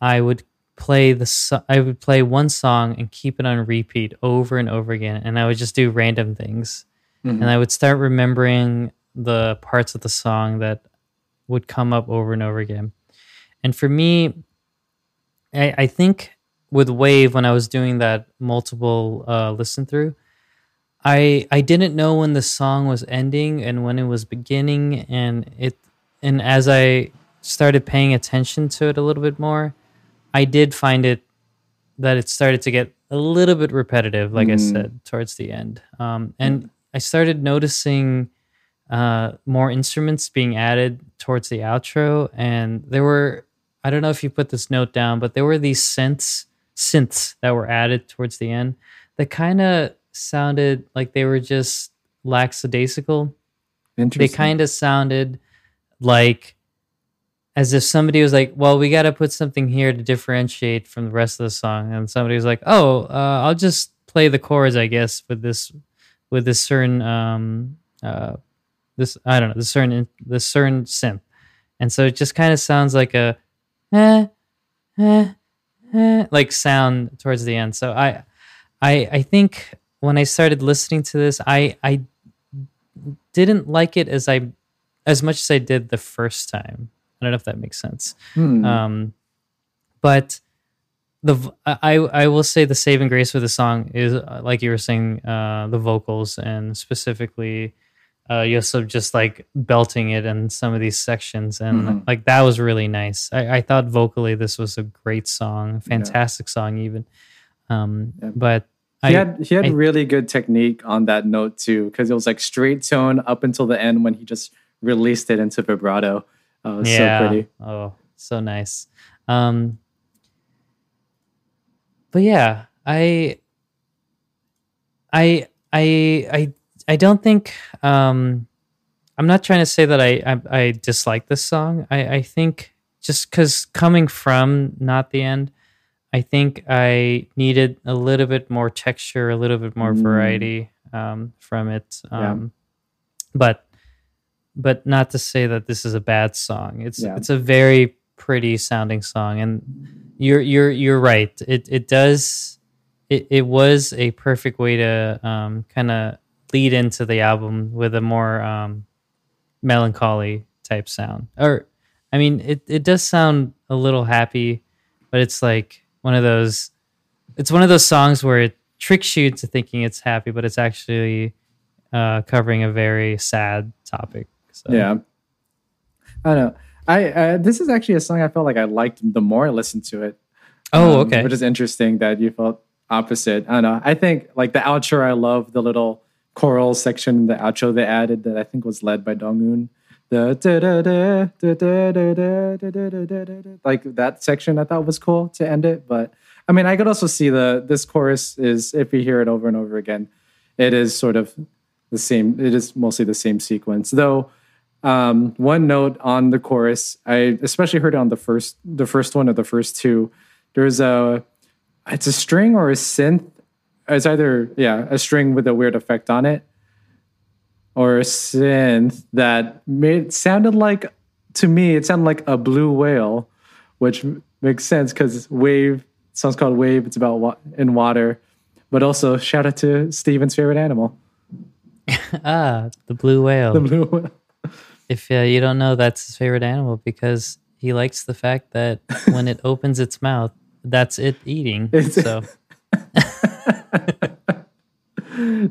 I would play the I would play one song and keep it on repeat over and over again, and I would just do random things, Mhm. and I would start remembering the parts of the song that would come up over and over again. And for me, I, I think with Wave, when I was doing that multiple uh, listen through, I I didn't know when the song was ending and when it was beginning, and it and as I started paying attention to it a little bit more, I did find it that it started to get a little bit repetitive, like I Mm. said towards the end, um, and I started noticing uh, more instruments being added towards the outro, and there were I don't know if you put this note down, but there were these synths synths that were added towards the end that kind of sounded like they were just lackadaisical. They kind of sounded like as if somebody was like, "Well, we got to put something here to differentiate from the rest of the song," and somebody was like, "Oh, uh, I'll just play the chords, I guess, with this with this certain um uh this I don't know this certain this certain synth," and so it just kind of sounds like a eh, eh, eh, like sound towards the end. So I I I think when I started listening to this, I I didn't like it as I as much as I did the first time. I don't know if that makes sense. Hmm. Um, but the I I will say the saving grace for the song is uh, like you were saying uh, the vocals and specifically uh, Yoseob just like belting it in some of these sections and Mhm. like that was really nice. I, I thought vocally this was a great song, fantastic song even. Um, Yeah. But he I had he had I- really good technique on that note too, because it was like straight tone up until the end when he just released it into vibrato. It was so pretty. Oh, so nice. Um, but yeah, I, I, I, I, I don't think. Um, I'm not trying to say that I I, I dislike this song. I I think just because coming from not the end, I think I needed a little bit more texture, a little bit more Mm. variety um, from it. Yeah. Um, But but not to say that this is a bad song. It's Yeah. it's a very pretty sounding song, and you're you're you're right. It it does. It, it was a perfect way to um, kind of lead into the album with a more um, melancholy type sound. Or, I mean, it, it does sound a little happy, but it's like one of those. It's one of those songs where it tricks you into thinking it's happy, but it's actually uh, covering a very sad topic. So. Yeah. I don't know. I uh, this is actually a song I felt like I liked the more I listened to it. Oh, Um, okay. Which is interesting that you felt opposite. I don't know. I think like the outro, I love the little choral section in the outro they added that I think was led by Dongwoon. The like that section I thought was cool to end it. But I mean, I could also see the this chorus is if you hear it over and over again, it is sort of the same. It is mostly the same sequence, though. Um, one note on the chorus, I especially heard it on the first, the first one or the first two. There's a, it's a string or a synth. It's either yeah, a string with a weird effect on it, or a synth that made sounded like to me it sounded like a blue whale, which makes sense because wave song's called Wave. It's about wa- in water, but also shout out to Steven's favorite animal, ah, the blue whale. the blue whale. If uh, you don't know, that's his favorite animal because he likes the fact that when it opens its mouth, that's it eating. So,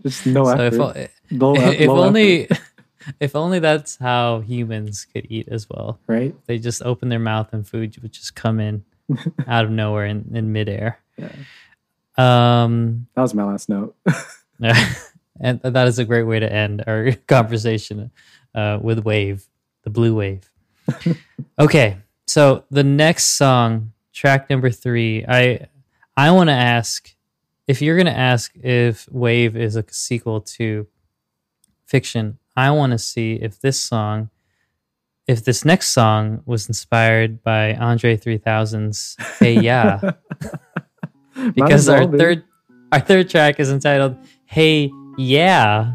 Just no so effort. if, Low- if low only effort, if only that's how humans could eat as well. right? They just open their mouth and food would just come in out of nowhere in, in midair. Um, That was my last note. and that is a great way to end our conversation uh, with Wave, the blue wave. okay, so the next song, track number three, I I want to ask if you're going to ask if Wave is a sequel to Fiction. I want to see if this song, if this next song was inspired by Andre 3000's "Hey Ya." because our be. third our third track is entitled "Hey Yeah."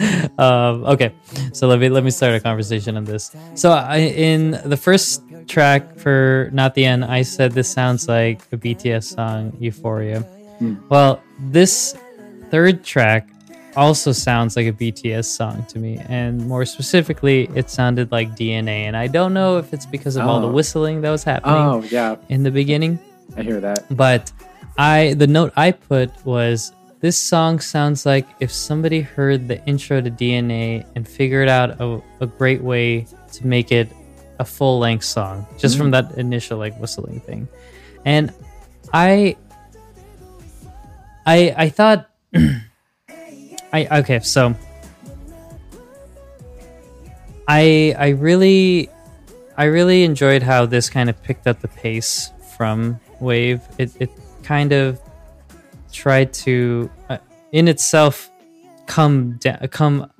um, okay, so let me let me start a conversation on this. So I, in the first track for "Not the End," I said this sounds like a BTS song, "Euphoria." Well, this third track also sounds like a BTS song to me, and more specifically, it sounded like DNA. And I don't know if it's because of all the Oh. whistling that was happening Oh yeah, in the beginning I hear that. but i the note i put was this song sounds like if somebody heard the intro to dna and figured out a, a great way to make it a full length song just from mm-hmm. that initial like whistling thing and i i i thought i okay so i i really I really enjoyed how this kind of picked up the pace from Wave. It it kind of tried to, uh, in itself, come da- come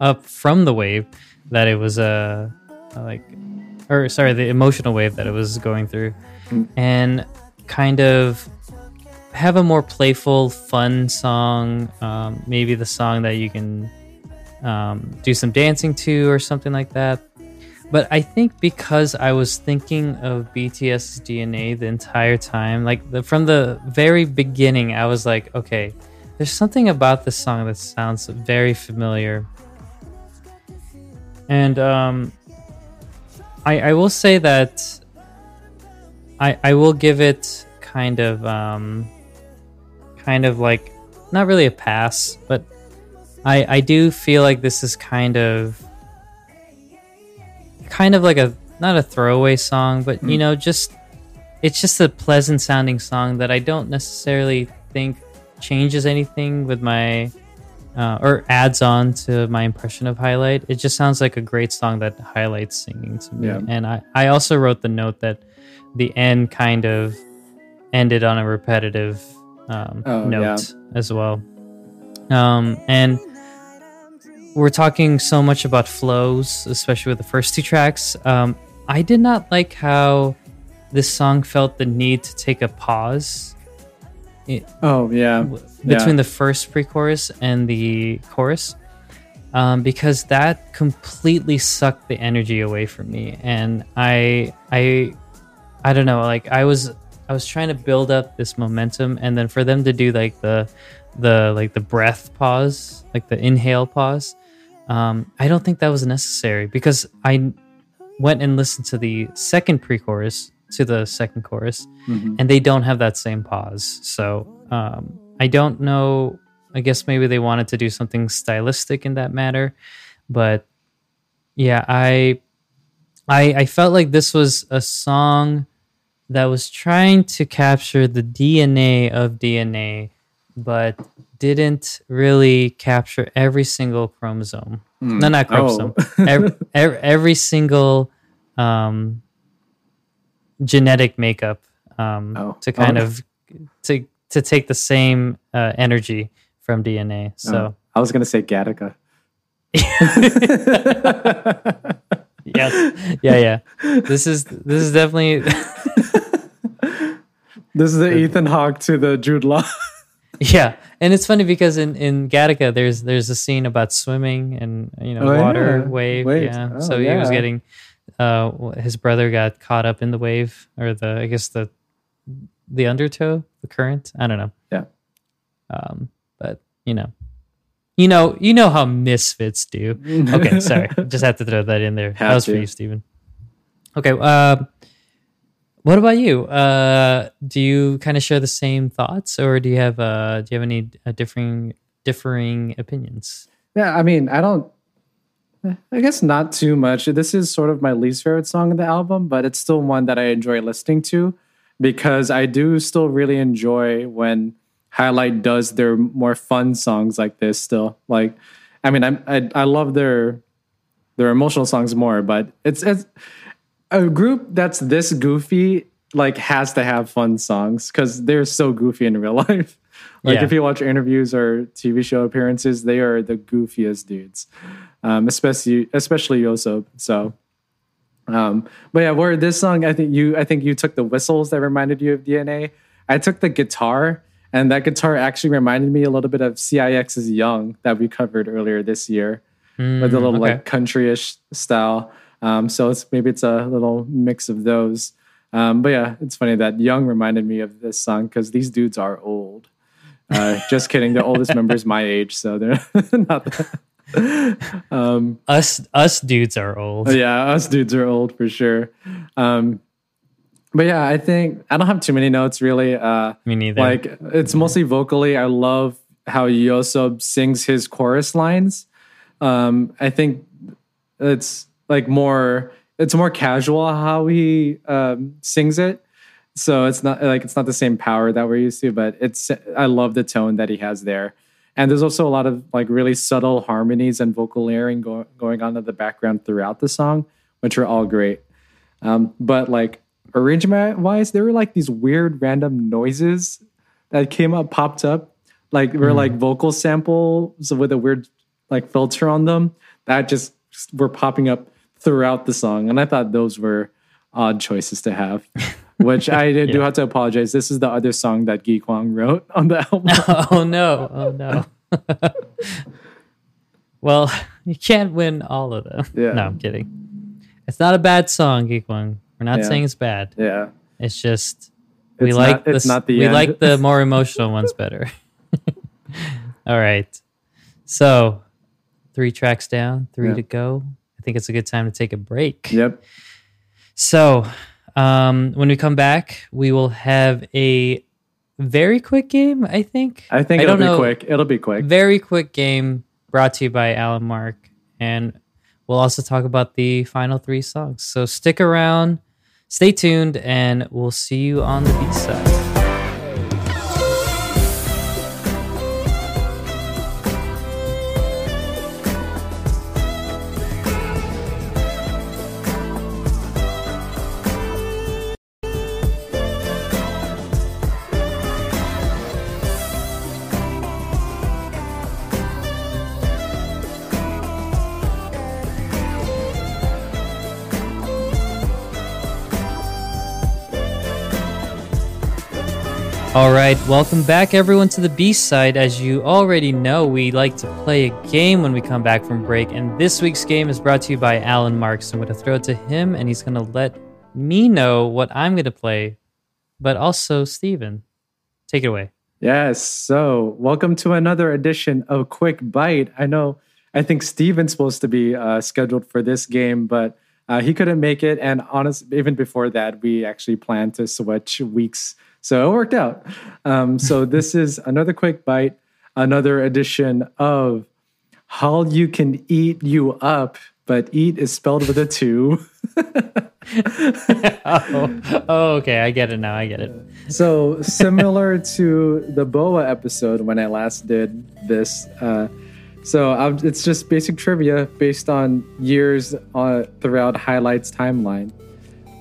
up from the wave that it was a uh, like, or sorry, the emotional wave that it was going through, Mm. and kind of have a more playful, fun song. Um, maybe the song that you can um, do some dancing to or something like that. But I think because I was thinking of BTS's DNA the entire time, like the, from the very beginning, I was like, okay, there's something about this song that sounds very familiar. And um, I, I will say that I, I will give it kind of um, kind of like not really a pass, but I I do feel like this is kind of kind of like a not a throwaway song, but you Mm. know, just it's just a pleasant sounding song that I don't necessarily think changes anything with my uh, or adds on to my impression of highlight. It just sounds like a great song that highlights singing to me. Yeah. And I I also wrote the note that the end kind of ended on a repetitive um, Oh, note as well. Um, and we're talking so much about flows, especially with the first two tracks. Um, I did not like how this song felt the need to take a pause Oh yeah. w- between the first pre-chorus and the chorus um, because that completely sucked the energy away from me and i i i don't know like i was i was trying to build up this momentum and then for them to do like the the like the breath pause like the inhale pause um, i don't think that was necessary because i went and listened to the second pre-chorus to the second chorus Mhm. and they don't have that same pause. So um, I don't know. I guess maybe they wanted to do something stylistic in that matter, but yeah, I, I, I felt like this was a song that was trying to capture the DNA of DNA, but didn't really capture every single chromosome. Mm. No, not Oh. chromosome. every, every, every single um, genetic makeup um, Oh. to kind Oh. of to to take the same uh, energy from DNA. So Oh, I was gonna say Gattaca. yes, yeah, yeah. This is this is definitely This is the Ethan Hawke to the Jude Law. Yeah, and it's funny because in in Gattaca there's there's a scene about swimming and you know Oh, yeah. water wave. Waves. Yeah, Oh, so he was getting uh his brother got caught up in the wave or the I guess the the undertow the current I don't know. Yeah. Um, but you know, you know, you know how misfits do. Okay, sorry. Just have to throw that in there. that Had was for you, Steven. Okay. Um, what about you? Uh, do you kind of share the same thoughts, or do you have uh, do you have any uh, differing differing opinions? Yeah, I mean, I don't. I guess not too much. This is sort of my least favorite song of the album, but it's still one that I enjoy listening to because I do still really enjoy when Highlight does their more fun songs like this. Still, like, I mean, I'm, I I love their their emotional songs more, but it's it's a group that's this goofy like has to have fun songs because they're so goofy in real life. Like Yeah. if you watch interviews or TV show appearances, they are the goofiest dudes, um, especially especially Yoso. So, um, but yeah, where this song, I think you, I think you took the whistles that reminded you of DNA. I took the guitar, and that guitar actually reminded me a little bit of CIX's "Young" that we covered earlier this year with a Mm, little okay. like countryish style. Um, so it's maybe it's a little mix of those. Um, but yeah, it's funny that Young reminded me of this song because these dudes are old. Uh, just kidding. The oldest member is my age, so they're not that. Um, us us dudes are old. yeah, us dudes are old for sure. Um, but yeah, I think I don't have too many notes really. Uh, Me neither. like it's mostly vocally. I love how Yosob sings his chorus lines. Um, I think it's like more it's more casual how he um, sings it. So it's not like it's not the same power that we're used to, but it's I love the tone that he has there. And there's also a lot of like really subtle harmonies and vocal layering go- going on in the background throughout the song, which are all great. Um, but like arrangement wise, there were like these weird random noises that came up, popped up, like were like vocal samples with a weird like filter on them that just were popping up throughout the song, and I thought those were odd choices to have. Which I do Yeah. have to apologize. This is the other song that Gi Kwang wrote on the album. oh no! Oh no! well, you can't win all of them. Yeah. No, I'm kidding. It's not a bad song, Gi Kwang. We're not Yeah. saying it's bad. yeah, It's just we It's like not- it's the, not the we end. like the more emotional ones better. All right. So, three tracks down, three Yeah. to go. I think it's a good time to take a break. yep. So, um, when we come back, we will have a very quick game. I think. I think I it'll don't be know. quick. It'll be quick. Very quick game brought to you by Alan Mark, and we'll also talk about the final three songs. So stick around, stay tuned, and we'll see you on the B side. All right, welcome back everyone to the B side. As you already know, we like to play a game when we come back from break, and this week's game is brought to you by Alan Marks. I'm going to throw it to him, and he's going to let me know what I'm going to play, but also Steven. Take it away. Yes. So, welcome to another edition of Quick Bite. I know, I think Steven's supposed to be uh, scheduled for this game, but uh, he couldn't make it. And honest, even before that, we actually planned to switch weeks. So it worked out. Um, so, this is another Quick Bite, another edition of Hallyu Can Eat You Up, but eat is spelled with a two. oh, oh, okay. I get it now. I get it. So similar to the BoA episode when I last did this. Uh, so i it's just basic trivia based on years uh, throughout highlights timeline.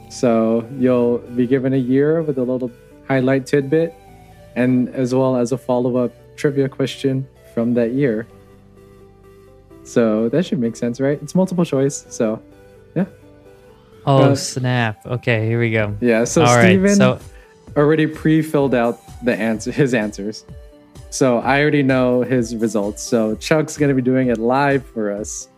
So you'll be given a year with a little highlight tidbit, and as well as a follow up trivia question from that year. So that should make sense, right? It's multiple choice. So yeah. Oh, Uh, snap. Okay, here we go. yeah. So All right. Steven So, already pre-filled out the answer his answers. So I already know his results. So Chuck's gonna be doing it live for us.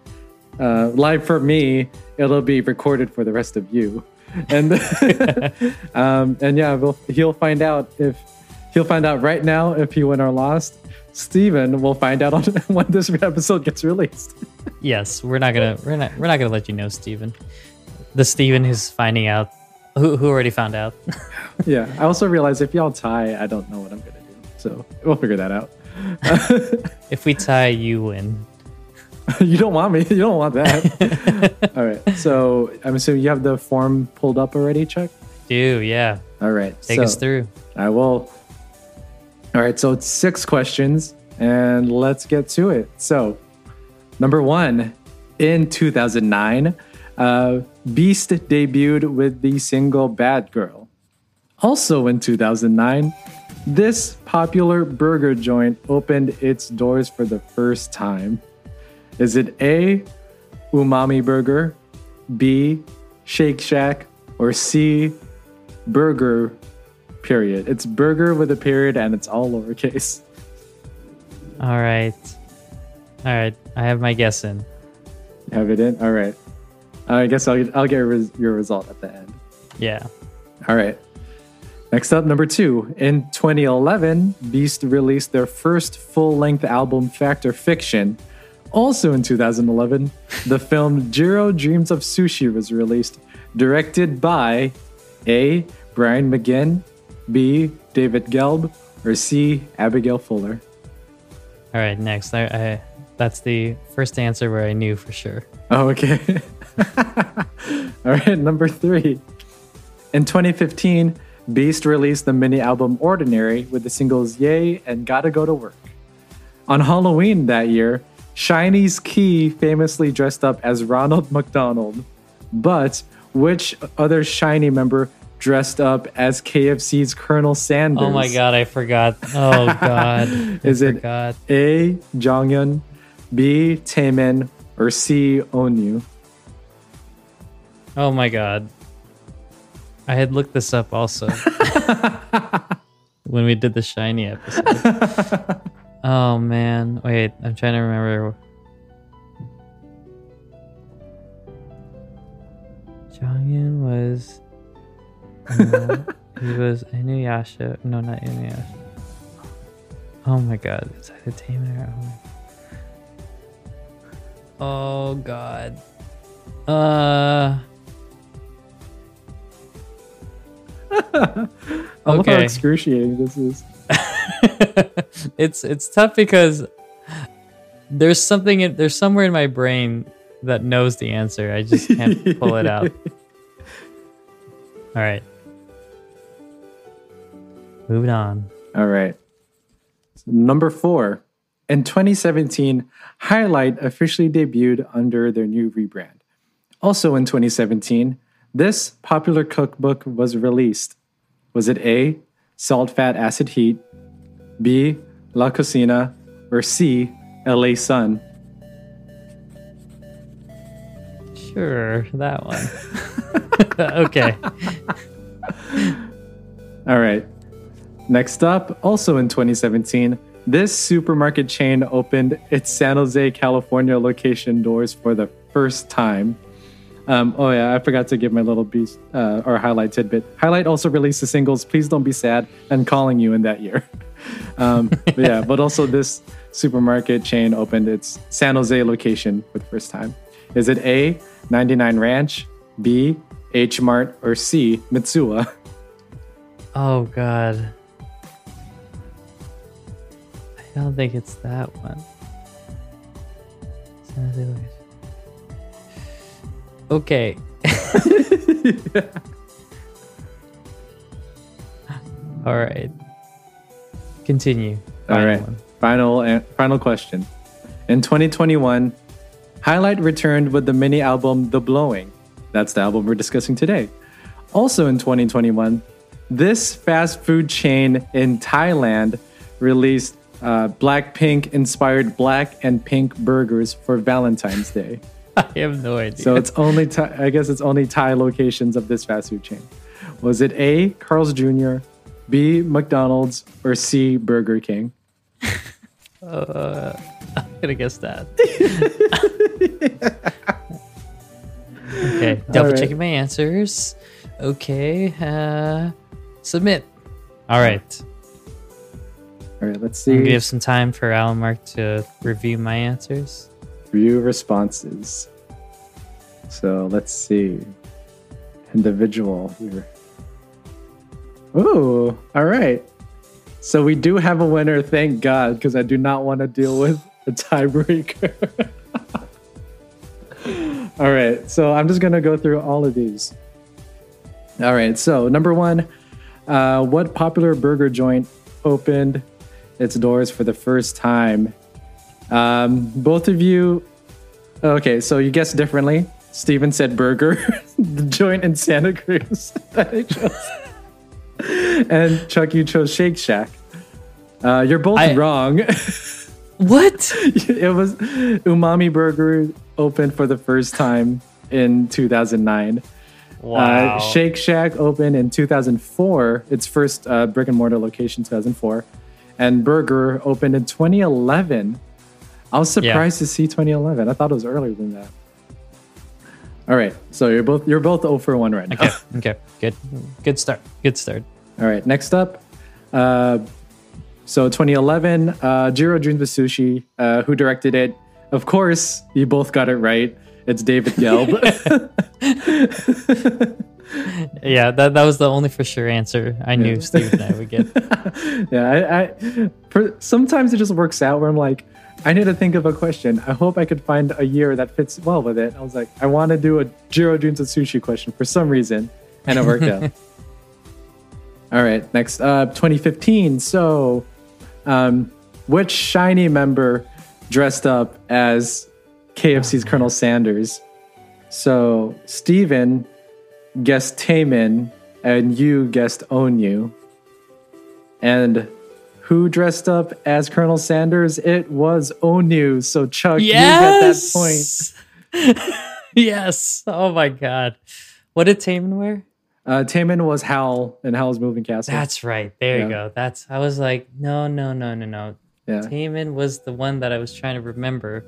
Uh, live for me. It'll be recorded for the rest of you. And um, and yeah, we'll, he'll find out if he'll find out right now if he won or lost. Steven will find out on when this episode gets released. yes, we're not gonna we're not we're not gonna let you know, Steven. The Steven who's finding out who who already found out. yeah. I also realize if y'all tie, I don't know what I'm gonna do. So we'll figure that out. if we tie, you win. you don't want me. You don't want that. All right. So I'm assuming you have the form pulled up already, Chuck. Do yeah. All right. Take so us through. I will. All right. So it's six questions, and let's get to it. So, number one, in 2009, uh, Beast debuted with the single "Bad Girl." Also in 2009, this popular burger joint opened its doors for the first time. Is it A, Umami Burger, B, Shake Shack, or C, Burger, period? It's burger with a period and it's all lowercase. All right. All right. I have my guess in. Have it in? All right. I guess I'll, I'll get your result at the end. Yeah. All right. Next up, number two. In 2011, Beast released their first full length album, Factor Fiction. Also in 2011, the film Jiro Dreams of Sushi was released, directed by A. Brian McGinn, B. David Gelb, or C. Abigail Fuller. All right. Next. I, I that's the first answer where I knew for sure. Oh, okay. All right, number three. In 2015, Beast released the mini album Ordinary with the singles Yay and Gotta Go to Work. On Halloween that year, SHINee's Key famously dressed up as Ronald McDonald. But which other SHINee member dressed up as KFC's Colonel Sanders? Oh my god, I forgot. Oh god. Is it forgot. A. Jonghyun, B. Taemin, or C. Onew? Oh my god. I had looked this up also. when we did the SHINee episode. oh man. Wait, I'm trying to remember. Jonghyun was uh, he was Inuyasha. No, not Inuyasha. Oh my god, it's either Taemin or Oh god. Uh I love how excruciating this is. it's it's tough because there's something in, there's somewhere in my brain that knows the answer. I just can't pull it out. All right. Moving on. All right. Number four. In 2017, Highlight officially debuted under their new rebrand. Also in 2017, this popular cookbook was released. Was it A, Salt, Fat, Acid, Heat, B, La Cocina, or C, LA Son? Sure, that one. okay. All right. Next up, also in 2017, this supermarket chain opened its San Jose, California location doors for the first time. Um, oh yeah, I forgot to give my little beast uh, or highlight tidbit. Highlight also released the singles "Please Don't Be Sad" and "Calling You" in that year. um, but yeah, but also this supermarket chain opened its San Jose location for the first time. Is it A, 99 Ranch, B, H Mart, or C, Mitsuwa? Oh god. I don't think it's that one. San Jose location. Okay. All right. Continue. All Final right. one. Final an- final question. In 2021, Highlight returned with the mini album The Blowing. That's the album we're discussing today. Also in 2021, this fast food chain in Thailand released uh, Blackpink inspired black and pink burgers for Valentine's Day. I have no idea. So it's only Thai, I guess it's only Thai locations of this fast food chain. Was it A. Carl's Jr., B. McDonald's, or C. Burger King? uh, I'm gonna guess that. okay, double right. checking my answers. Okay, uh, submit. All right. All right, let's I'm see. gonna give some time for Alan Mark to review my answers. Review responses. So let's see. Individual here. Ooh, all right. So we do have a winner, thank God, because I do not want to deal with a tiebreaker. all right, so I'm just gonna go through all of these. All right, so number one, uh, what popular burger joint opened its doors for the first time? Um, both of you Okay, so you guessed differently. Steven said burger, the joint in Santa Cruz that I chose. and Chuck, you chose Shake Shack. Uh, you're both I- wrong. What? it was Umami Burger opened for the first time in 2009. Wow. Uh, Shake Shack opened in 2004, its first uh, brick and mortar location, 2004. And Burger opened in 2011. I was surprised to see 2011. I thought it was earlier than that. All right, so you're both you're both 0 for 1 right now. okay. Okay. Good. Good start. Good start. All right, next up. Uh, so 2011, uh, Jiro Dreams of Sushi, uh, who directed it. Of course, you both got it right. It's David Gelb. Yeah, that that was the only for sure answer I knew Steve and I would get. yeah, I, I per, sometimes it just works out where I'm like, I need to think of a question. I hope I could find a year that fits well with it. I was like, I want to do a Jiro Dreams of Sushi question for some reason, and it worked out. All right, next up, 2015. So, um, which SHINee member dressed up as KFC's Colonel Sanders? So, Steven guessed Taemin, and you guessed Onew. And who dressed up as Colonel Sanders? It was Onew. So Chuck, you get that point. yes. yes. Oh my god. What did Taemin wear? Uh, Taemin was Howl in Howl's Moving Castle. That's right. There Yeah. you go. That's I was like, no, no, no, no, no. yeah. Taemin was the one that I was trying to remember.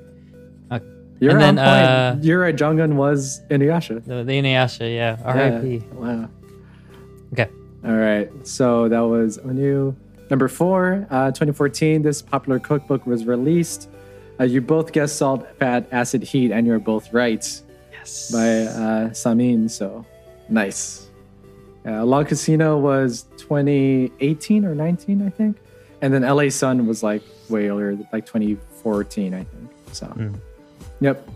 You're And on then, point. uh, You're right. Jonghyun was Inuyasha. The, the Inuyasha, yeah. Yeah. R.I.P. Wow. Okay. All right. So that was Onew. Number four, uh, 2014, this popular cookbook was released. Uh, you both guessed Salt, Fat, Acid, Heat, and you're both right Yes. by uh, Samin. So nice. Uh, La Casino was 2018 or 19, I think. And then LA Son was like way earlier, like 2014, I think. So, Mm. yep.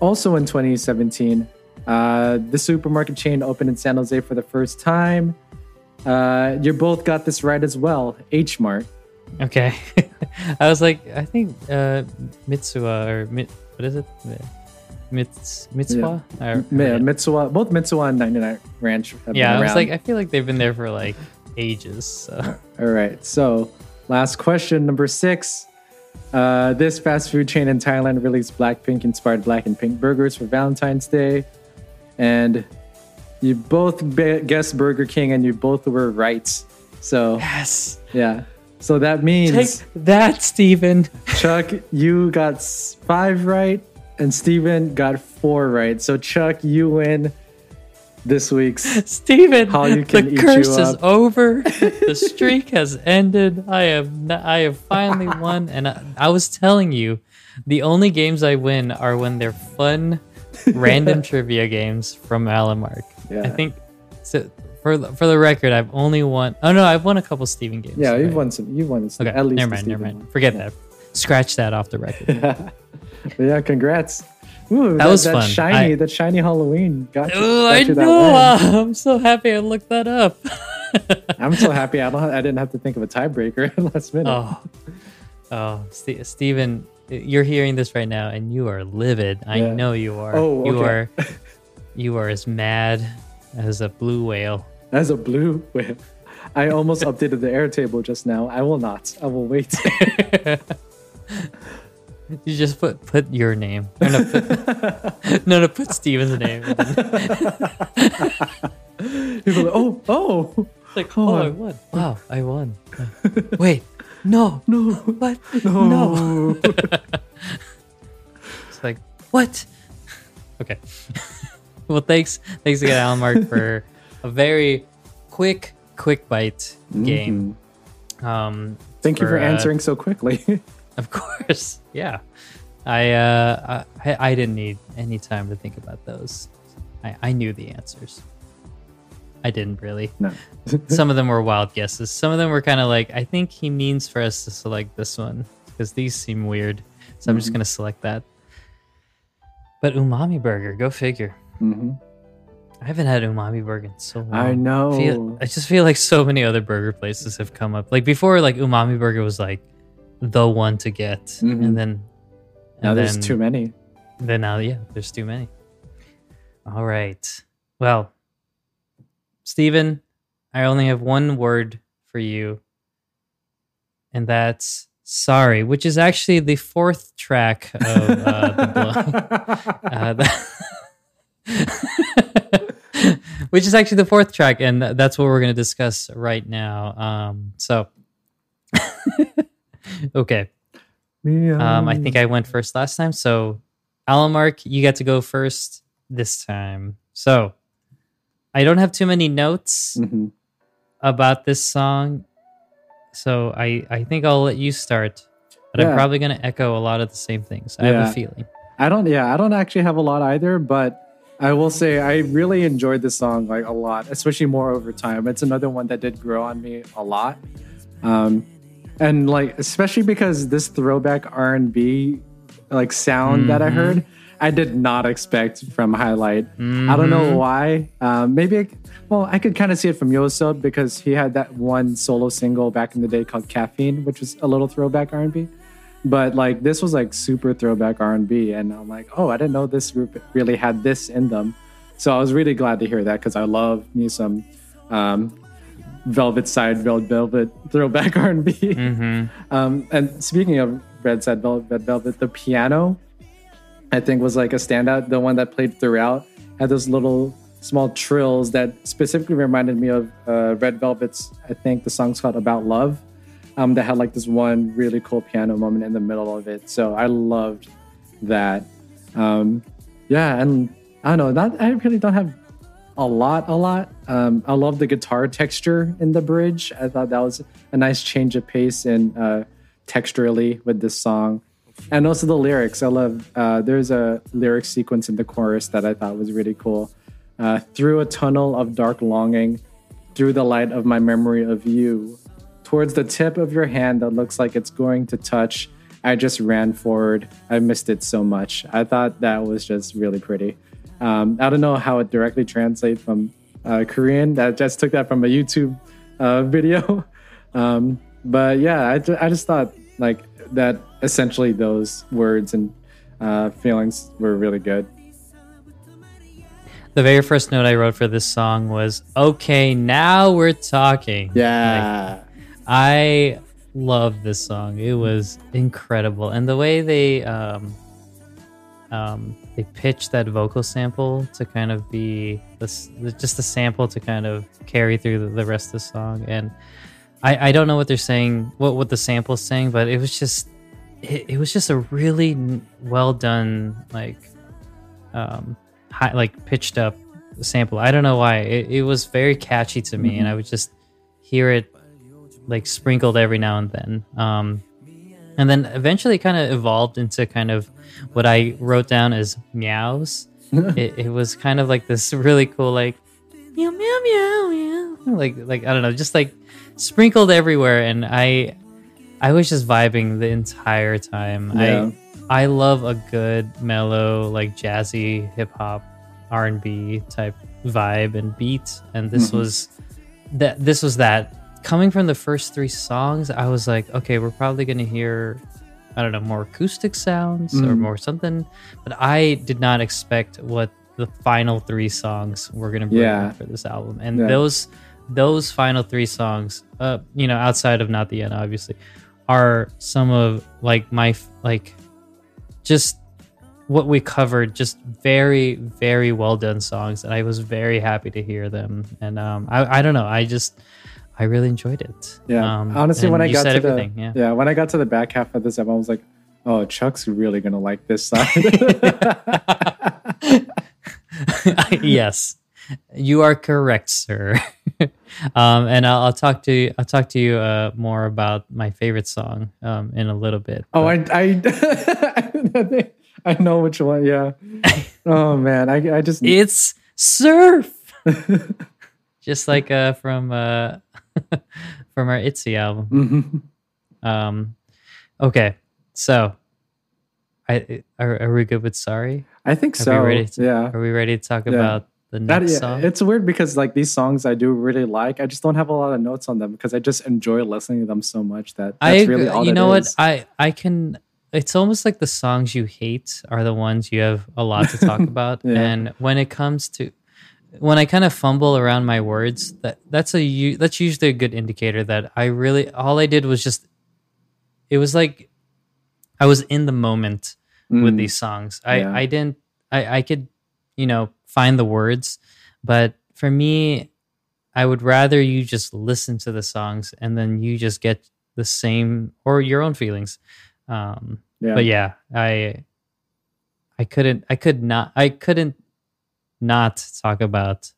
Also in 2017, uh, the supermarket chain opened in San Jose for the first time. Uh, you both got this right as well. H Mart. Okay. I was like, I think uh Mitsuwa or Mit, what is it? Mits Mitsuwa? Yeah, Mitsuwa, both Mitsuwa and 99 Ranch. Have yeah, been I was around. like, I feel like they've been there for like ages. So. All right. So, last question, number six. Uh, this fast food chain in Thailand released Blackpink inspired black and pink burgers for Valentine's Day. And you both be- guessed Burger King and you both were right. So, Yes. yeah. So that means, Take that, Steven. Chuck, you got five right and Steven got four right. So, Chuck, you win this week's. Steven, How you can the curse is over. the streak has ended. I have n- I have finally won. And I, I was telling you, the only games I win are when they're fun, random trivia games from Alamark. Yeah. I think so. For the, for the record, I've only won. Oh no, I've won a couple Steven games. Yeah, you've won some. You've won some. Okay, at least never mind, never mind. Forget that. Scratch that off the record. But yeah, congrats. Ooh, That was that fun. SHINee, I- that SHINee Halloween got you, oh, got I you that know. win. Uh, I'm so happy I looked that up. I'm so happy I don't. I didn't have to think of a tiebreaker in last minute. Oh, oh, Ste Steven, you're hearing this right now, and you are livid. I Yeah. know you are. Oh, you are. You are as mad as a blue whale. As a blue whale. I almost updated the Airtable just now. I will not. I will wait. You just put put your name. No, no, put, no, no, put Steven's name. People like, oh, oh, It's like, Oh, oh, I- won. Wow, I won. Wait, no, no, what? no. No. It's like, what? Okay. well, thanks. Thanks again, Alan Mark, for a very quick, quick bite game. Um, Thank you for uh, answering so quickly. Of course. Yeah. I, uh, I, I didn't need any time to think about those. I, I knew the answers. I didn't really. no. Some of them were wild guesses. Some of them were kind of like, I think he means for us to select this one because these seem weird. So I'm just Mm-hmm. going to select that. But umami burger, go figure. Mhm. I haven't had umami burger in so long. I know. Feel, I just feel like so many other burger places have come up. Like before, like umami burger was like the one to get, Mhm. and then now and there's then- too many. Then now, yeah, there's too many. All right. Well, Stephen, I only have one word for you, and that's sorry, which is actually the fourth track of uh, the blow. Uh, the- which is actually the fourth track, and that's what we're going to discuss right now. Um, so, okay. Um, I think I went first last time. So, Alamark, you get to go first this time. So, I don't have too many notes Mhm. about this song. So, I, I think I'll let you start. But I'm probably going to echo a lot of the same things. I have a feeling. I don't. Yeah, I don't actually have a lot either, but I will say I really enjoyed this song like a lot, especially more over time. It's another one that did grow on me a lot, um, and like especially because this throwback R and B like sound that I Mhm. heard, I did not expect from Highlight. I don't know Mhm. why. Um, maybe, I, well, I could kind of see it from Yoseob because he had that one solo single back in the day called Caffeine, which was a little throwback R&B. But like this was like super throwback R&B, and I'm like, oh, I didn't know this group really had this in them. So I was really glad to hear that because I love me some um, Velvet Side, Velvet Velvet throwback R and B. Mm-hmm. Um, and speaking of Red Side Velvet, Red Velvet, the piano I think was like a standout. The one that played throughout had those little small trills that specifically reminded me of uh, Red Velvet's. I think the song's called "About Love." Um, that had like this one really cool piano moment in the middle of it. So I loved that. Um, yeah, and I don't know. Not I really don't have a lot, a lot. Um, I love the guitar texture in the bridge. I thought that was a nice change of pace and uh, texturally with this song and also the lyrics. I love. Uh, there's a lyric sequence in the chorus that I thought was really cool. Uh, through a tunnel of dark longing, through the light of my memory of you, towards the tip of your hand that looks like it's going to touch. I just ran forward. I missed it so much. I thought that was just really pretty. Um, I don't know how it directly translates from uh, Korean. I just took that from a YouTube uh, video. Um, but yeah, I, I just thought like that essentially those words and uh, feelings were really good. The very first note I wrote for this song was, "Okay, now we're talking." Yeah, like, I love this song. It was incredible, and the way they um, um, they pitched that vocal sample to kind of be this, just a sample to kind of carry through the, the rest of the song. And I, I don't know what they're saying, what what the sample's saying, but it was just it, it was just a really well done like um high, like pitched up sample. I don't know why it, it was very catchy to me, mm-hmm. and I would just hear it like sprinkled every now and then. Um, and then eventually kind of evolved into kind of what I wrote down as meows. it, it was kind of like this really cool like meow meow meow meow like like I don't know just like sprinkled everywhere and I I was just vibing the entire time. Yeah. I I love a good mellow, like jazzy hip hop, R and B type vibe and beat, and this mm-hmm. was that. This was that. Coming from the first three songs, I was like, okay, we're probably gonna hear, I don't know, more acoustic sounds mm. or more something, but I did not expect what the final three songs were gonna bring yeah. for this album, and yeah. those those final three songs, uh, you know, outside of not the end, obviously, are some of like my like just what we covered just very very well done songs and i was very happy to hear them and um i, I don't know i just i really enjoyed it yeah um, honestly when i got to the yeah. yeah when i got to the back half of this album i was like oh chuck's really gonna like this side yes you are correct sir um, and I'll, I'll, talk to you. I'll talk to you uh, more about my favorite song um, in a little bit. Oh, I, I, I know which one. Yeah. oh man, I, I just it's surf. just like uh, from uh, from our Itzy album. Mm-hmm. Um, okay, so I are, are we good with sorry? I think are so. We ready to, yeah. Are we ready to talk yeah. about the next that, song. It's weird because like these songs I do really like. I just don't have a lot of notes on them because I just enjoy listening to them so much that that's I, really all. You know what? I I can. It's almost like the songs you hate are the ones you have a lot to talk about. yeah. And when it comes to when I kind of fumble around my words, that that's a that's usually a good indicator that I really all I did was just it was like I was in the moment mm. with these songs. I yeah. I didn't I I could you know find the words. But for me, I would rather you just listen to the songs and then you just get the same or your own feelings. Um, yeah. But yeah, I I couldn't I could not I couldn't not talk about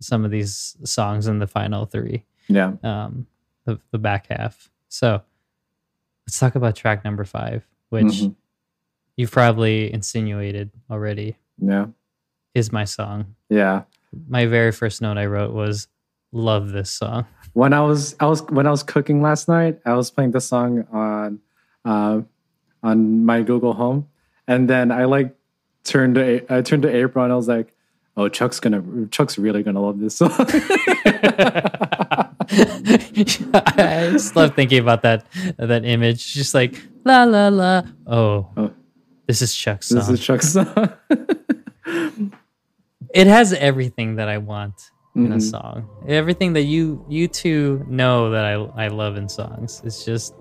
some of these songs in the final three. Yeah. Um, the the back half. So let's talk about track number five, which mm-hmm. you've probably insinuated already. Yeah is my song. Yeah. My very first note I wrote was love this song. When I was I was when I was cooking last night, I was playing the song on uh, on my Google Home, and then I like turned to I turned to April and I was like, "Oh, Chuck's gonna Chuck's really gonna love this song." I just love thinking about that that image, just like la la la. Oh, oh. this is Chuck's song. This is Chuck's song it has everything that I want in a Mhm. song. Everything that you you two know that I I love in songs. It's just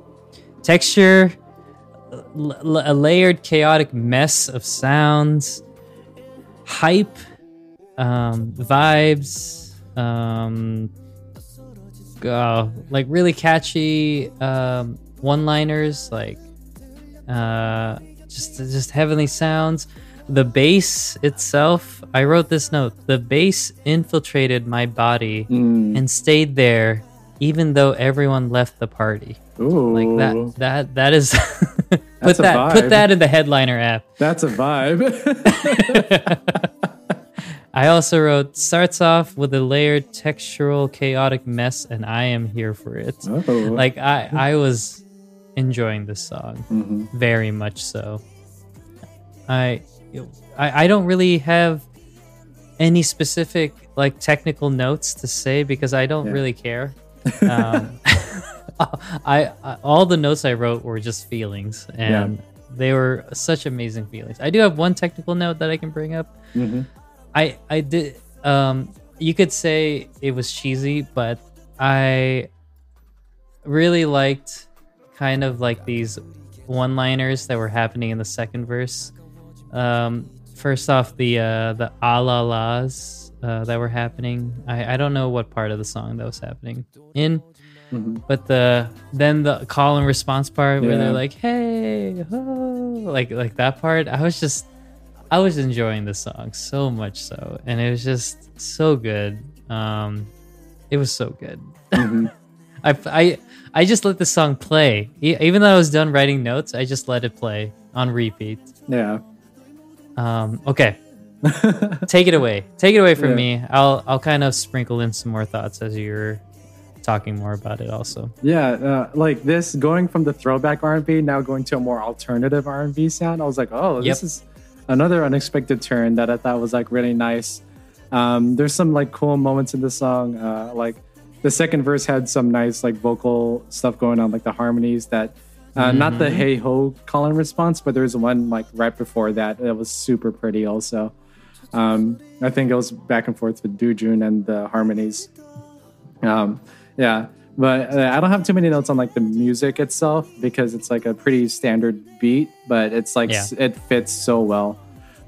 texture, l- l- a layered chaotic mess of sounds, hype, um, vibes, um, uh, like really catchy um, one-liners, like uh, just just heavenly sounds. The bass itself, I wrote this note. The bass infiltrated my body Mm. and stayed there, even though everyone left the party. Ooh, Like that. That that is. put that. Put that in the headliner app. That's a vibe. I also wrote starts off with a layered textural chaotic mess and I am here for it. oh, Like I I was enjoying this song Mhm. very much so. I I, I don't really have any specific like technical notes to say because I don't Yeah. really care. Um, I, I all the notes I wrote were just feelings and they were such amazing feelings. I do have one technical note that I can bring up. Mhm. I I did um you could say it was cheesy, but I really liked kind of like these one-liners that were happening in the second verse. Um first off the uh the a la las uh, that were happening. I, I don't know what part of the song that was happening in, Mhm. but the then the call and response part where they're like, "Hey, oh," like like that part. I was just I was enjoying the song so much so, and it was just so good. Um, it was so good. Mhm. I I I just let the song play, even though I was done writing notes. I just let it play on repeat. Yeah. Um, okay, take it away. Take it away from Yeah. me. I'll I'll kind of sprinkle in some more thoughts as you're talking more about it. Also, Yeah, uh, like this going from the throwback R&B now going to a more alternative R&B sound. I was like, oh, Yep. this is another unexpected turn that I thought was like really nice. Um, there's some like cool moments in the song. Uh, like the second verse had some nice like vocal stuff going on, like the harmonies that. Uh, Not the Mhm. hey ho call and response, but there's one like right before that that was super pretty. Also, um, I think it was back and forth with Doojoon and the harmonies. Um, yeah, but uh, I don't have too many notes on like the music itself because it's like a pretty standard beat, but it's like Yeah. s- it fits so well.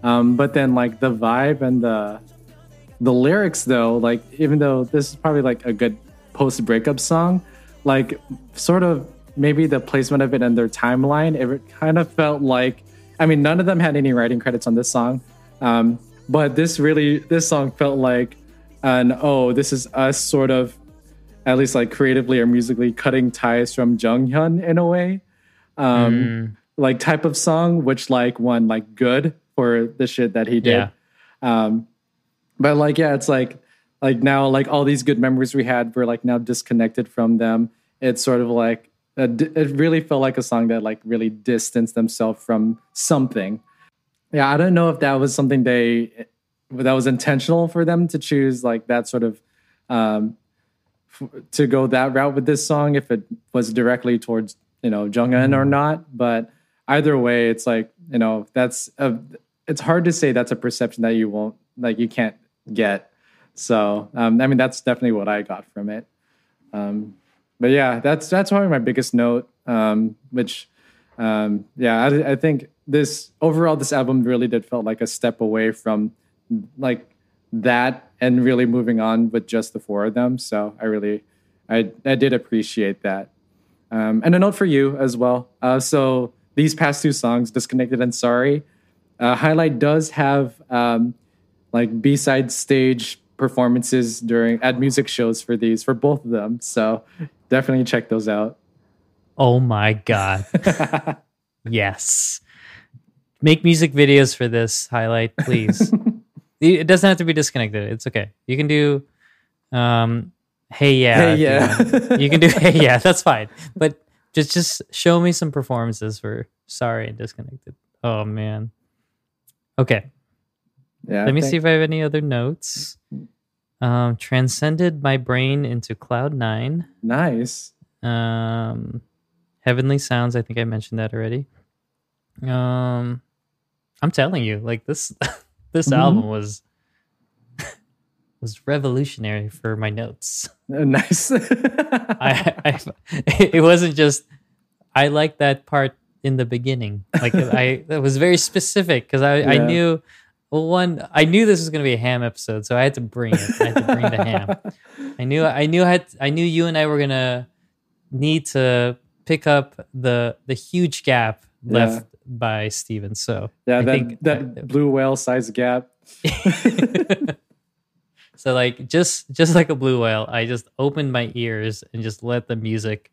Um, but then like the vibe and the the lyrics though, like even though this is probably like a good post breakup song, like sort of maybe the placement of it in their timeline, it kind of felt like I mean none of them had any writing credits on this song, um, but this really this song felt like an oh this is us sort of at least like creatively or musically cutting ties from Jun Hyung in a way. Um, Mm, like type of song, which like won like good for the shit that he did. Yeah. Um, but like yeah, it's like like now like all these good memories we had were like now disconnected from them. It's sort of like it really felt like a song that like really distanced themselves from something. Yeah, I don't know if that was something they that was intentional for them to choose like that sort of um to go that route with this song if it was directly towards you know Jungin or not. But either way it's like you know that's a, it's hard to say that's a perception that you won't like you can't get. So um, I mean that's definitely what I got from it. Um, but yeah that's that's probably my biggest note um, which um, yeah I, I think this overall this album really did felt like a step away from like that and really moving on with just the four of them so I really I, I did appreciate that um, and a note for you as well. Uh, so these past two songs, "Disconnected" and "Sorry," uh, Highlight does have um, like B-side stage performances during at music shows for these for both of them. So definitely check those out. oh my god, yes. Make music videos for this highlight, please. it doesn't have to be disconnected. It's okay. You can do, um, hey yeah, Hey, if you yeah. you can do hey yeah, that's fine. But just just show me some performances for sorry and disconnected. Oh man. Okay. yeah. Let me see if I have any other notes. Um, transcended my brain into cloud nine. Nice. Um, heavenly sounds. I think I mentioned that already. Um, I'm telling you, like this, this Mhm. album was was revolutionary for my notes. Uh, nice. I, I it wasn't just I liked that part in the beginning. Like I that was very specific because I, I knew well one I knew this was gonna be a ham episode, so I had to bring it. I had to bring the ham. I knew I knew I had I knew you and I were gonna need to pick up the the huge gap left by Steven. So yeah, I that think that blue whale size gap. so like just just like a blue whale, I just opened my ears and just let the music.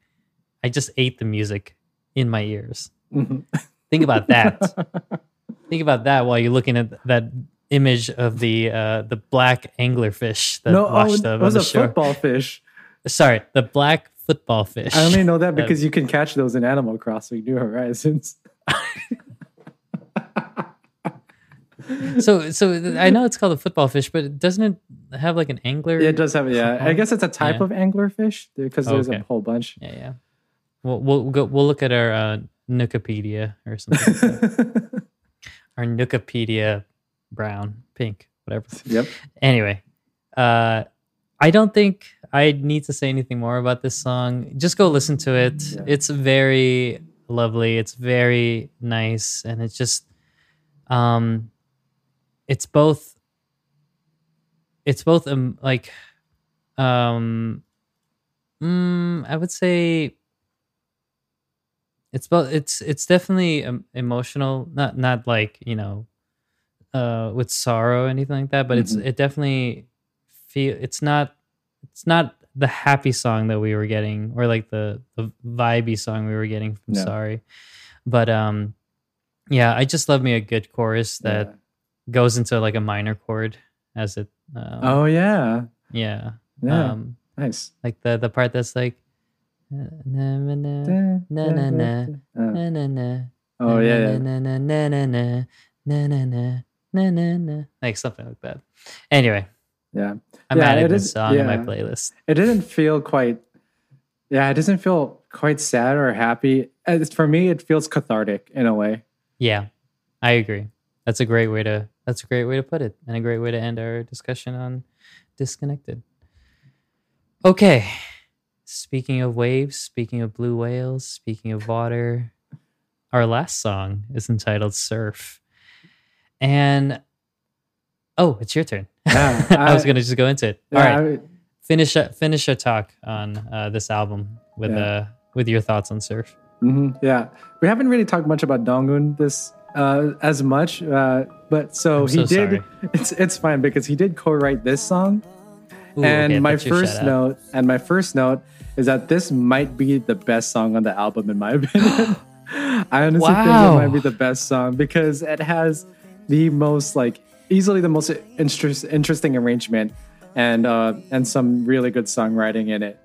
I just ate the music in my ears. Mhm. Think about that. Think about that while you're looking at that image of the uh, the black anglerfish that no, oh, washed it up on was a shore. football fish. Sorry, the black football fish. I only know that That- because you can catch those in Animal Crossing New Horizons. so so I know it's called a football fish, but doesn't it have like an angler? It does have, yeah. I guess it's a type Yeah. of anglerfish because there's Okay. a whole bunch. Yeah, yeah. We'll we'll go, we'll look at our uh, Nookipedia or something. like our Nookipedia brown, pink, whatever. yep. Anyway, uh, I don't think I need to say anything more about this song. Just go listen to it. Yeah. It's very lovely. It's very nice, and it's just, um, it's both. It's both um like, um, mm, I would say. It's both. It's it's definitely um, emotional. Not not like you know uh with sorrow or anything like that but it's Mhm. it definitely feel it's not it's not the happy song that we were getting or like the the vibey song we were getting from No. sorry but um yeah i just love me a good chorus that Yeah. goes into like a minor chord as it um, Oh yeah. yeah Yeah. um nice. like the the part that's like na na na na na na na Uh, na Oh yeah, na na na na na na na na na na like something like that. Anyway, Yeah. I'm Yeah, adding this is- song in my playlist. It didn't feel quite yeah, it doesn't feel quite sad or happy. As for me, it feels cathartic in a way. Yeah, I agree. That's a great way to that's a great way to put it, and a great way to end our discussion on disconnected. Okay. Speaking of waves, speaking of blue whales, speaking of water, our last song is entitled Surf. And oh, it's your turn. Yeah, I, was gonna just go into it. All Yeah, right. I- finish finish your talk on uh, this album with Yeah. uh with your thoughts on surf. Mhm, yeah, we haven't really talked much about Dongwoon this uh, as much, uh, but so he did. sorry. It's it's fine because he did co-write this song, Ooh, and okay, my first note and my first note is that this might be the best song on the album in my opinion. I honestly think it might be the best song because it has the most like easily the most interest, interesting arrangement and uh, and some really good songwriting in it.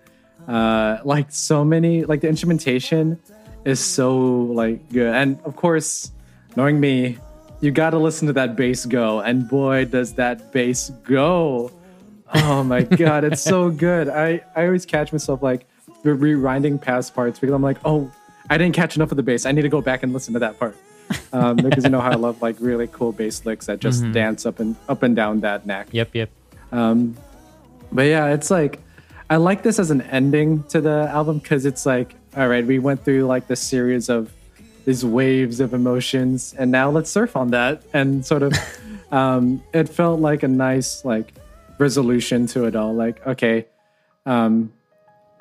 Uh, like so many like the instrumentation is so like good. And of course knowing me you got to listen to that bass go. And boy does that bass go. Oh my god it's so good. I i always catch myself like re- rewinding past parts because i'm like oh i didn't catch enough of the bass. I need to go back and listen to that part um, because you know how i love like really cool bass licks that just Mhm. dance up and up and down that neck Yep, yep. um, but yeah, it's like I like this as an ending to the album because it's like, all right, we went through like this series of these waves of emotions, and now let's surf on that. And sort of, um, it felt like a nice like resolution to it all. Like, okay, um,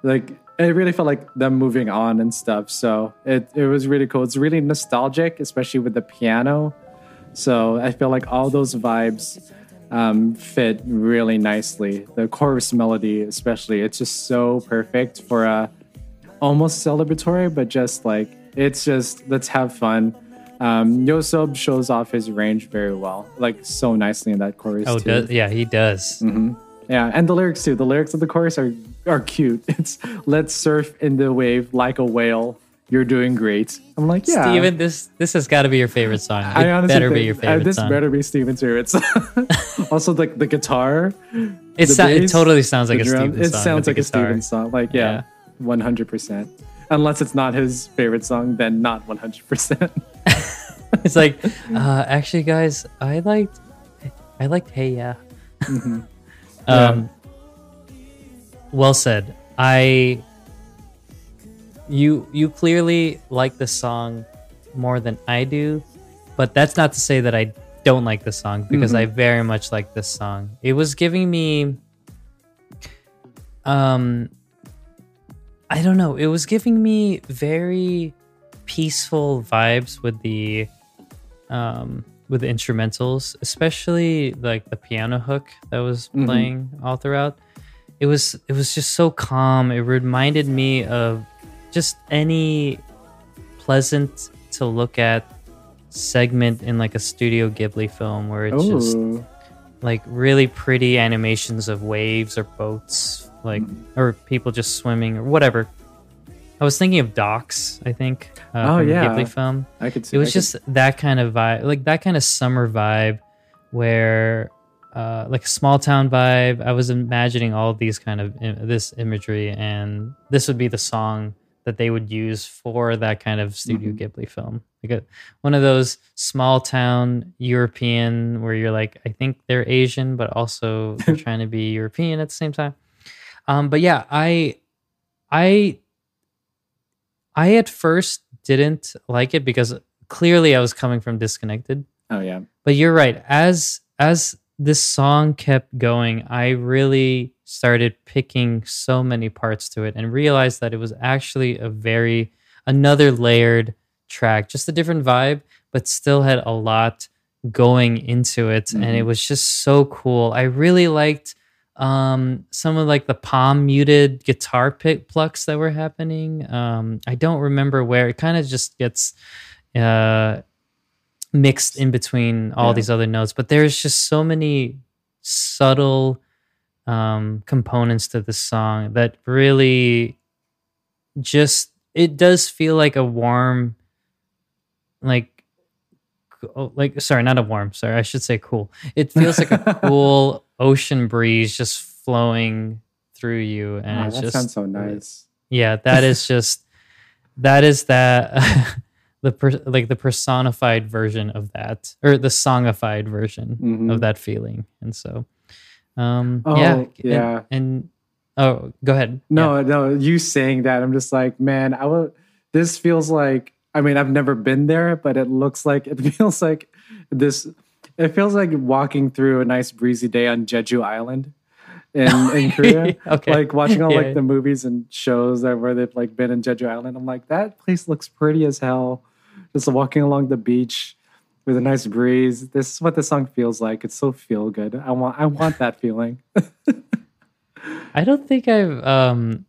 like it really felt like them moving on and stuff. So it it was really cool. It's really nostalgic, especially with the piano. So I feel like all those vibes um, fit really nicely. The chorus melody, especially, it's just so perfect for a almost celebratory, but just like it's just let's have fun. Um, Yoseob shows off his range very well, like so nicely in that chorus. Oh, too. does, yeah, he does. hmm Yeah, and the lyrics too. The lyrics of the chorus are are cute. It's let's surf in the wave like a whale. You're doing great. I'm like, yeah. Steven, this this has got to be your favorite song. It I honestly better think, be your uh, favorite this song. better be Steven's favorite. song. also, like the guitar, it, the it bass, too sounds like a drum, Steven it song. sounds like a. Steven song. Like, yeah, one hundred percent. Unless it's not his favorite song, then not one hundred percent. It's like, uh, actually, guys, I liked, I liked Hey Yeah. Um, well said. I you you clearly like the song more than I do, but that's not to say that I don't like the song because I very much like this song. It was giving me um I don't know, it was giving me very peaceful vibes with the um with the instrumentals, especially like the piano hook that was Mhm. playing all throughout. It was it was just so calm. It reminded me of just any pleasant to look at segment in like a Studio Ghibli film where it's just Oh, like really pretty animations of waves or boats, like or people just swimming or whatever. I was thinking of Docs. I think. Uh, Oh, yeah. Ghibli film. I could see. It I was could- just that kind of vibe, like that kind of summer vibe, where, uh, like a small town vibe. I was imagining all these kind of im- this imagery, and this would be the song that they would use for that kind of Studio Mhm. Ghibli film, like a, one of those small town European where you're like, I think they're Asian, but also they're trying to be European at the same time. Um, but yeah, I, I I at first didn't like it because clearly I was coming from disconnected. oh yeah. But you're right. As as this song kept going, I really started picking so many parts to it and realized that it was actually a very another layered track, just a different vibe, but still had a lot going into it and mm-hmm. it was just so cool. I really liked um some of like the palm muted guitar pick plucks that were happening. Um I don't remember where it kind of just gets uh mixed in between all Yeah. these other notes, but there's just so many subtle um components to this song that really just it does feel like a warm like oh, like sorry not a warm sorry i should say cool it feels like a cool ocean breeze just flowing through you and Oh, it's that just sounds so nice. yeah that is just that is that the per, like the personified version of that or the songified version Mhm. of that feeling and so um Oh, yeah yeah. and, oh go ahead No, no, you saying that, I'm just like, man, I would. This feels like. I mean, I've never been there, but it looks like it feels like this. It feels like walking through a nice breezy day on Jeju Island in in Korea. okay Like watching all Yeah. like the movies and shows that where they've like been in Jeju Island. I'm like, that place looks pretty as hell. Just walking along the beach with a nice breeze. This is what the song feels like. It's so feel good. I want I want that feeling. I don't think I've um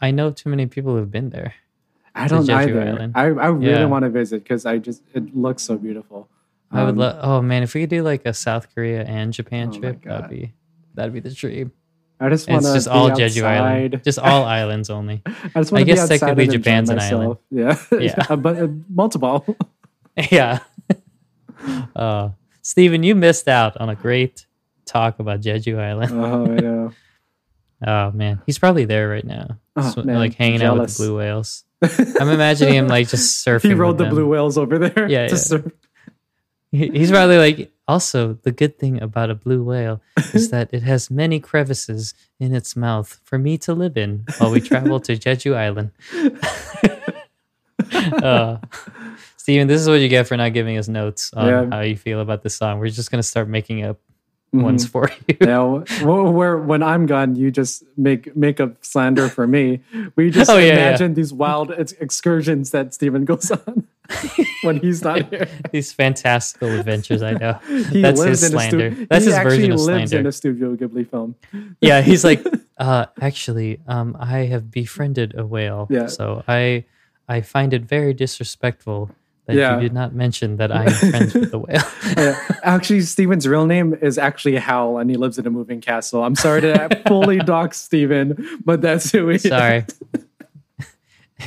I know too many people who've been there. I don't either. Island. I, I really Yeah. want to visit because I just it looks so beautiful. I would Um, love oh man, if we could do like a South Korea and Japan Oh trip, that'd be that'd be the dream. I just want it's to just all Jeju Island. Just all islands only. I just I want to be guess technically Japan's an myself. Yeah, Yeah. but uh, multiple. yeah. uh Steven, you missed out on a great talk about Jeju Island. oh yeah. Oh man. He's probably there right now. Oh, man, like hanging out with the blue whales. I'm imagining him like just surfing. he rode the them. blue whales over there. Yeah, yeah. surf. He's probably like, also, the good thing about a blue whale is that it has many crevices in its mouth for me to live in while we travel to Jeju Island. uh, Steven, this is what you get for not giving us notes on Yeah. how you feel about this song. We're just going to start making up Mhm. ones for you. now, where when I'm gone, you just make make up slander for me. We just Oh, yeah, yeah. imagine these wild ex- excursions that Stephen goes on when he's not here. These fantastical adventures, I know. He That's lives his in a slander. stu- That's his version of lives slander. in a Studio Ghibli film. yeah, he's like, uh, actually, um, I have befriended a whale, Yeah. so I, I find it very disrespectful that Yeah. you did not mention that I am friends with the whale. Uh, actually, Steven's real name is actually Hal, and he lives in a moving castle. I'm sorry to fully dox Steven, but that's who he Sorry.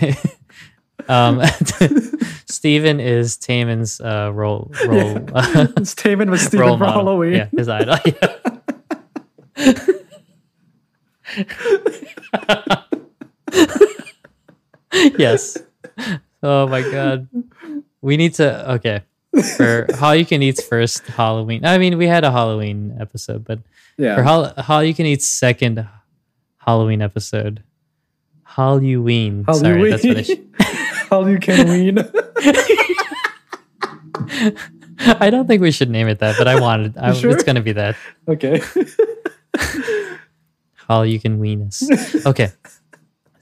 um, Steven is Taman's uh, role role is. Steven was Steven role for model. Halloween. Yeah, his idol. yes. Oh my god. We need to. Okay. for Hallyu Can Eat's first Halloween. I mean, we had a Halloween episode, but Yeah. for Hallyu Can Eat's second Halloween episode, Halloween. Sorry, that's what I should. All you can wean. I don't think we should name it that, but I wanted. I, sure? It's going to be that. okay. How you can wean us. Okay.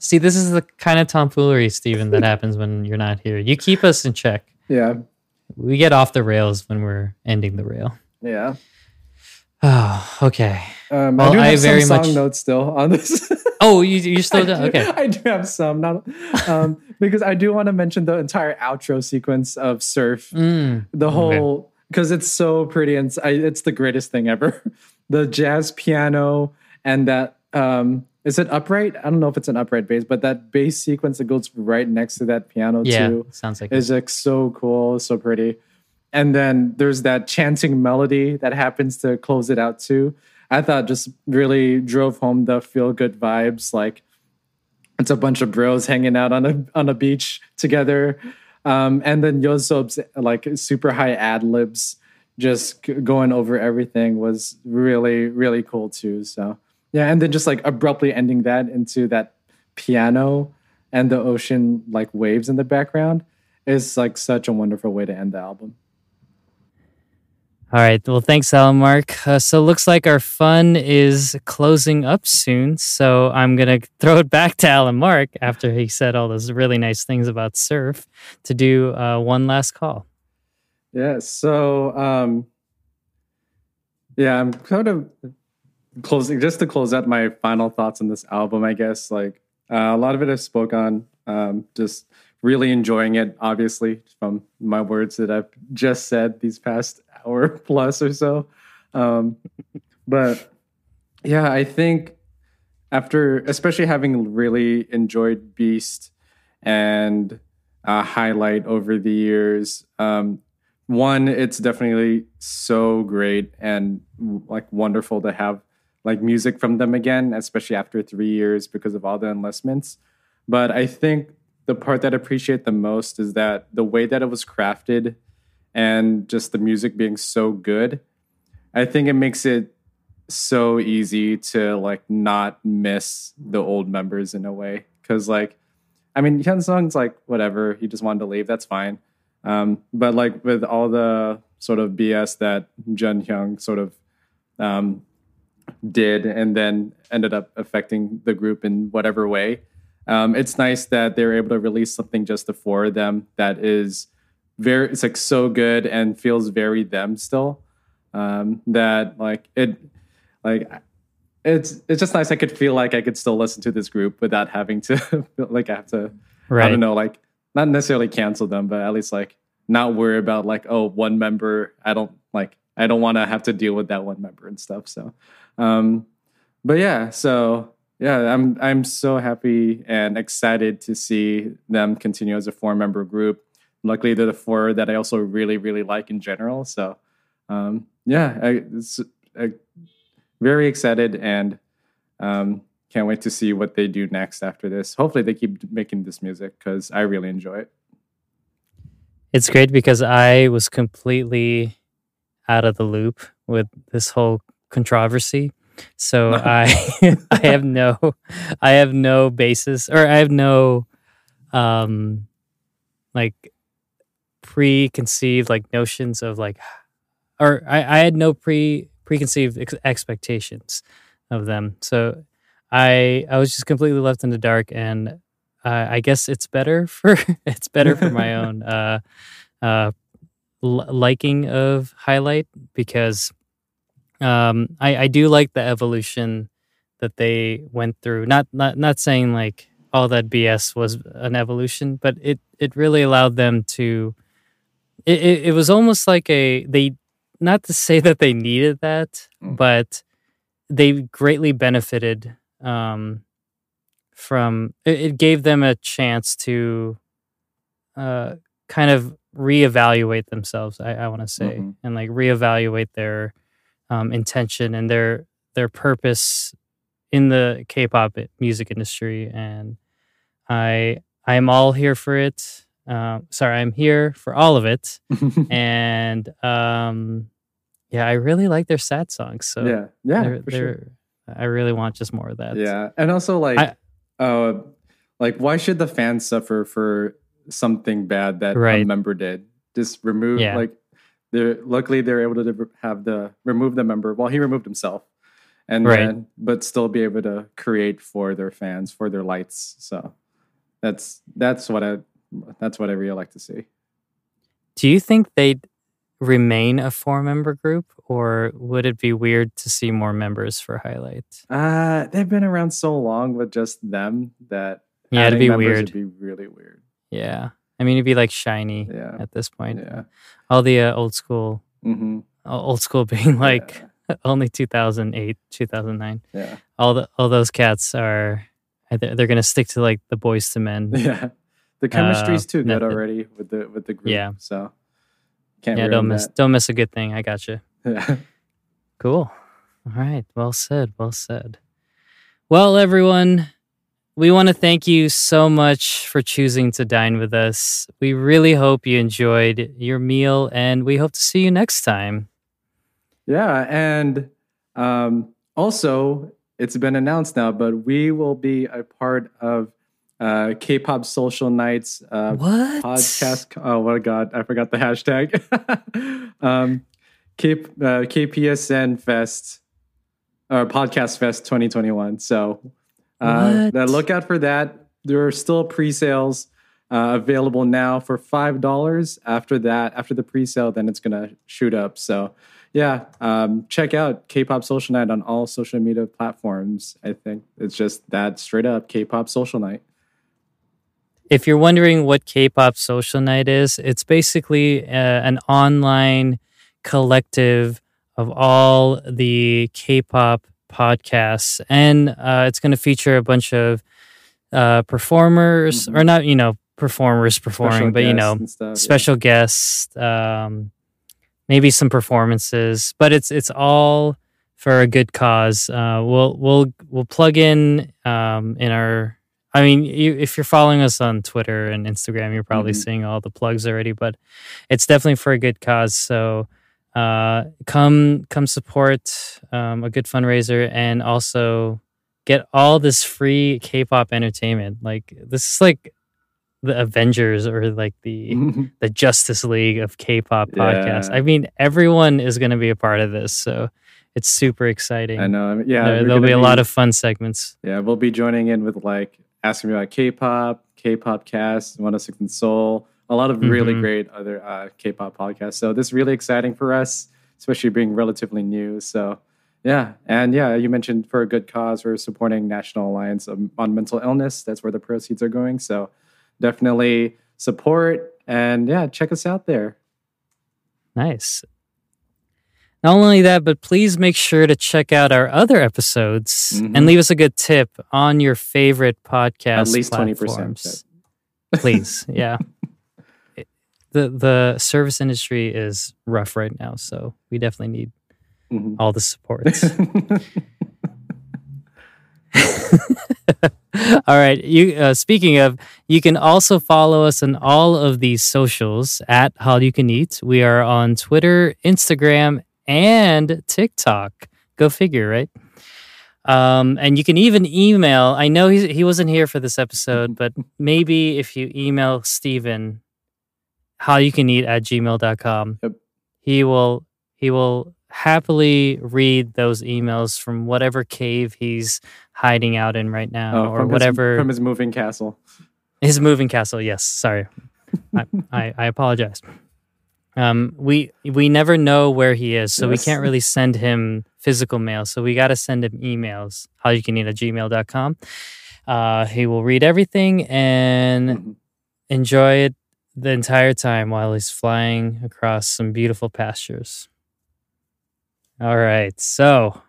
See, this is the kind of tomfoolery, Stephen, that happens when you're not here. You keep us in check. yeah. We get off the rails when we're ending the rail. Yeah. Oh, okay. Um, Well, I do have I some song much- notes still on this. Oh, you you still I do? do- Okay. I do have some, not um, because I do want to mention the entire outro sequence of Surf. Mm, The whole because it's so pretty and it's, I, it's the greatest thing ever. The jazz piano and that um, is it upright? I don't know if it's an upright bass, but that bass sequence that goes right next to that piano yeah, too sounds like is like so cool, so pretty. And then there's that chanting melody that happens to close it out too. I thought just really drove home the feel good vibes. Like it's a bunch of bros hanging out on a on a beach together. Um, and then Yoseob's like super high ad libs just going over everything was really, really cool too. So yeah, and then just like abruptly ending that into that piano and the ocean like waves in the background is like such a wonderful way to end the album. All right. Well, thanks, Alan Mark. Uh, so, looks like our fun is closing up soon. So, I'm going to throw it back to Alan Mark after he said all those really nice things about surf to do uh, one last call. Yeah. So, um, yeah, I'm kind of closing just to close out my final thoughts on this album. I guess like uh, a lot of it I spoke on. Um, just really enjoying it. Obviously, from my words that I've just said these past hour plus or so. Um, but yeah, I think after, especially having really enjoyed Beast and uh, Highlight over the years, um, one, it's definitely so great and like wonderful to have like music from them again, especially after three years because of all the enlistments. But I think the part that I appreciate the most is that the way that it was crafted and just the music being so good, I think it makes it so easy to like not miss the old members in a way. Cause like, I mean, Hyunseung's like, whatever, he just wanted to leave, that's fine. Um, but like with all the sort of BS that Jun Hyung sort of um, did and then ended up affecting the group in whatever way, um, it's nice that they were able to release something just the four of them that is very, it's like so good and feels very them still. Um, that like it, like it's it's just nice. I could feel like I could still listen to this group without having to feel like I have to right. I don't know, like not necessarily cancel them, but at least like not worry about like, oh, one member, I don't like I don't want to have to deal with that one member and stuff. So um but yeah, so yeah, I'm I'm so happy and excited to see them continue as a four member group. Luckily they're the four that I also really, really like in general. So um yeah, I, it's I, very excited and um can't wait to see what they do next after this. Hopefully, they keep making this music because I really enjoy it. It's great because I was completely out of the loop with this whole controversy. So I I have no I have no basis or I have no um like preconceived like notions of like or I, I had no pre preconceived ex- expectations of them. So I I was just completely left in the dark and uh, I guess it's better for it's better for my own uh, uh, l- liking of highlight because um, I, I do like the evolution that they went through. Not not not saying like all that BS was an evolution, but it it really allowed them to. It, it, it was almost like a they not to say that they needed that, Mm. but they greatly benefited um, from it, it gave them a chance to uh, kind of reevaluate themselves i, I want to say Mhm. and like reevaluate their um, intention and their their purpose in the k-pop music industry and i i'm all here for it Um, sorry, I'm here for all of it, and um, yeah, I really like their sad songs. So yeah, yeah, they're, they're, I really want just more of that. Yeah, and also like, I- uh, like why should the fans suffer for something bad that a member did? Just remove Yeah. like they're luckily they're able to have the remove the member. Well, he removed himself, and Right. then but still be able to create for their fans for their lights. So that's that's what I that's what I really like to see. Do you think they'd remain a four member group, or would it be weird to see more members for Highlight? Uh they've been around so long with just them that Yeah, it'd be weird. Would be really weird. Yeah, I mean, it'd be like SHINee Yeah. at this point. Yeah. All the uh, old school, Mm-hmm. old school being like only 2008, 2009. yeah. All the all those cats are they're, they're gonna stick to like the Boyz II Men. Yeah, the chemistry's Uh, too good method. already with the with the group. Yeah. so can't yeah, don't miss don't miss a good thing. I got you. that. Cool. All right. Well said. Well said. Well, everyone, we want to thank you so much for choosing to dine with us. We really hope you enjoyed your meal and we hope to see you next time. yeah, and um, also it's been announced now, but we will be a part of uh, K-pop Social Nights uh, what? podcast. Oh, what a god! I forgot the hashtag. um, K, uh, KPSN Fest or Podcast Fest 2021. So, uh, now look out for that. There are still pre-sales uh, available now for five dollars. After that, after the pre-sale, then it's gonna shoot up. So, yeah, um, check out K-pop Social Night on all social media platforms. I think it's just that straight up K-pop Social Night. If you're wondering what K-pop Social Night is, it's basically uh, an online collective of all the K-pop podcasts, and uh, it's going to feature a bunch of uh, performers, Mhm. or not, you know, performers performing, Special but you know, stuff, yeah. special guests, um, maybe some performances, but it's it's all for a good cause. Uh, we'll we'll we'll plug in um, in our. I mean, you, if you're following us on Twitter and Instagram, you're probably Mhm. seeing all the plugs already. But it's definitely for a good cause. So uh, come come support um, a good fundraiser and also get all this free K-pop entertainment. Like this is like the Avengers or like the the Justice League of K-pop podcasts. Yeah. I mean, everyone is going to be a part of this, so it's super exciting. I know. I mean, yeah, there, there'll gonna be a lot of fun segments. Yeah, we'll be joining in with like asking me about K-pop, K-pop cast, One of Six and Soul, a lot of really Mhm. great other uh, K-pop podcasts. So this is really exciting for us, especially being relatively new. So yeah, and yeah, you mentioned for a good cause, we're supporting National Alliance on Mental Illness. That's where the proceeds are going. So definitely support and yeah, check us out there. Nice. Not only that, but please make sure to check out our other episodes and Mhm. leave us a good tip on your favorite podcast. At least twenty percent. Please, yeah. The The service industry is rough right now, so we definitely need Mm-hmm. all the support. all right. You uh, speaking of, you can also follow us on all of these socials at Hallyu Can Eat. We are on Twitter, Instagram, and TikTok. Go figure, right? Um, and you can even email. I know he's, he wasn't here for this episode, but maybe if you email Steven, Hallyu Can Eat at gmail.com, Yep. he will he will happily read those emails from whatever cave he's hiding out in right now Oh, or from his- whatever from his moving castle. his moving castle. Yes, sorry, I, I, I apologize. Um, we we never know where he is, so we can't really send him physical mail. So we got to send him emails. Hallyu Can Eat at gmail.com. Uh, he will read everything and Mhm. enjoy it the entire time while he's flying across some beautiful pastures. All right, so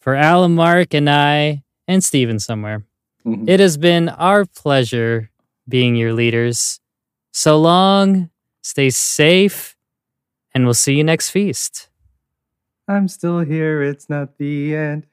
for Alan, Mark, and I, and Steven somewhere. Mhm. It has been our pleasure being your leaders. So long, stay safe, and we'll see you next feast. I'm still here. It's not the end.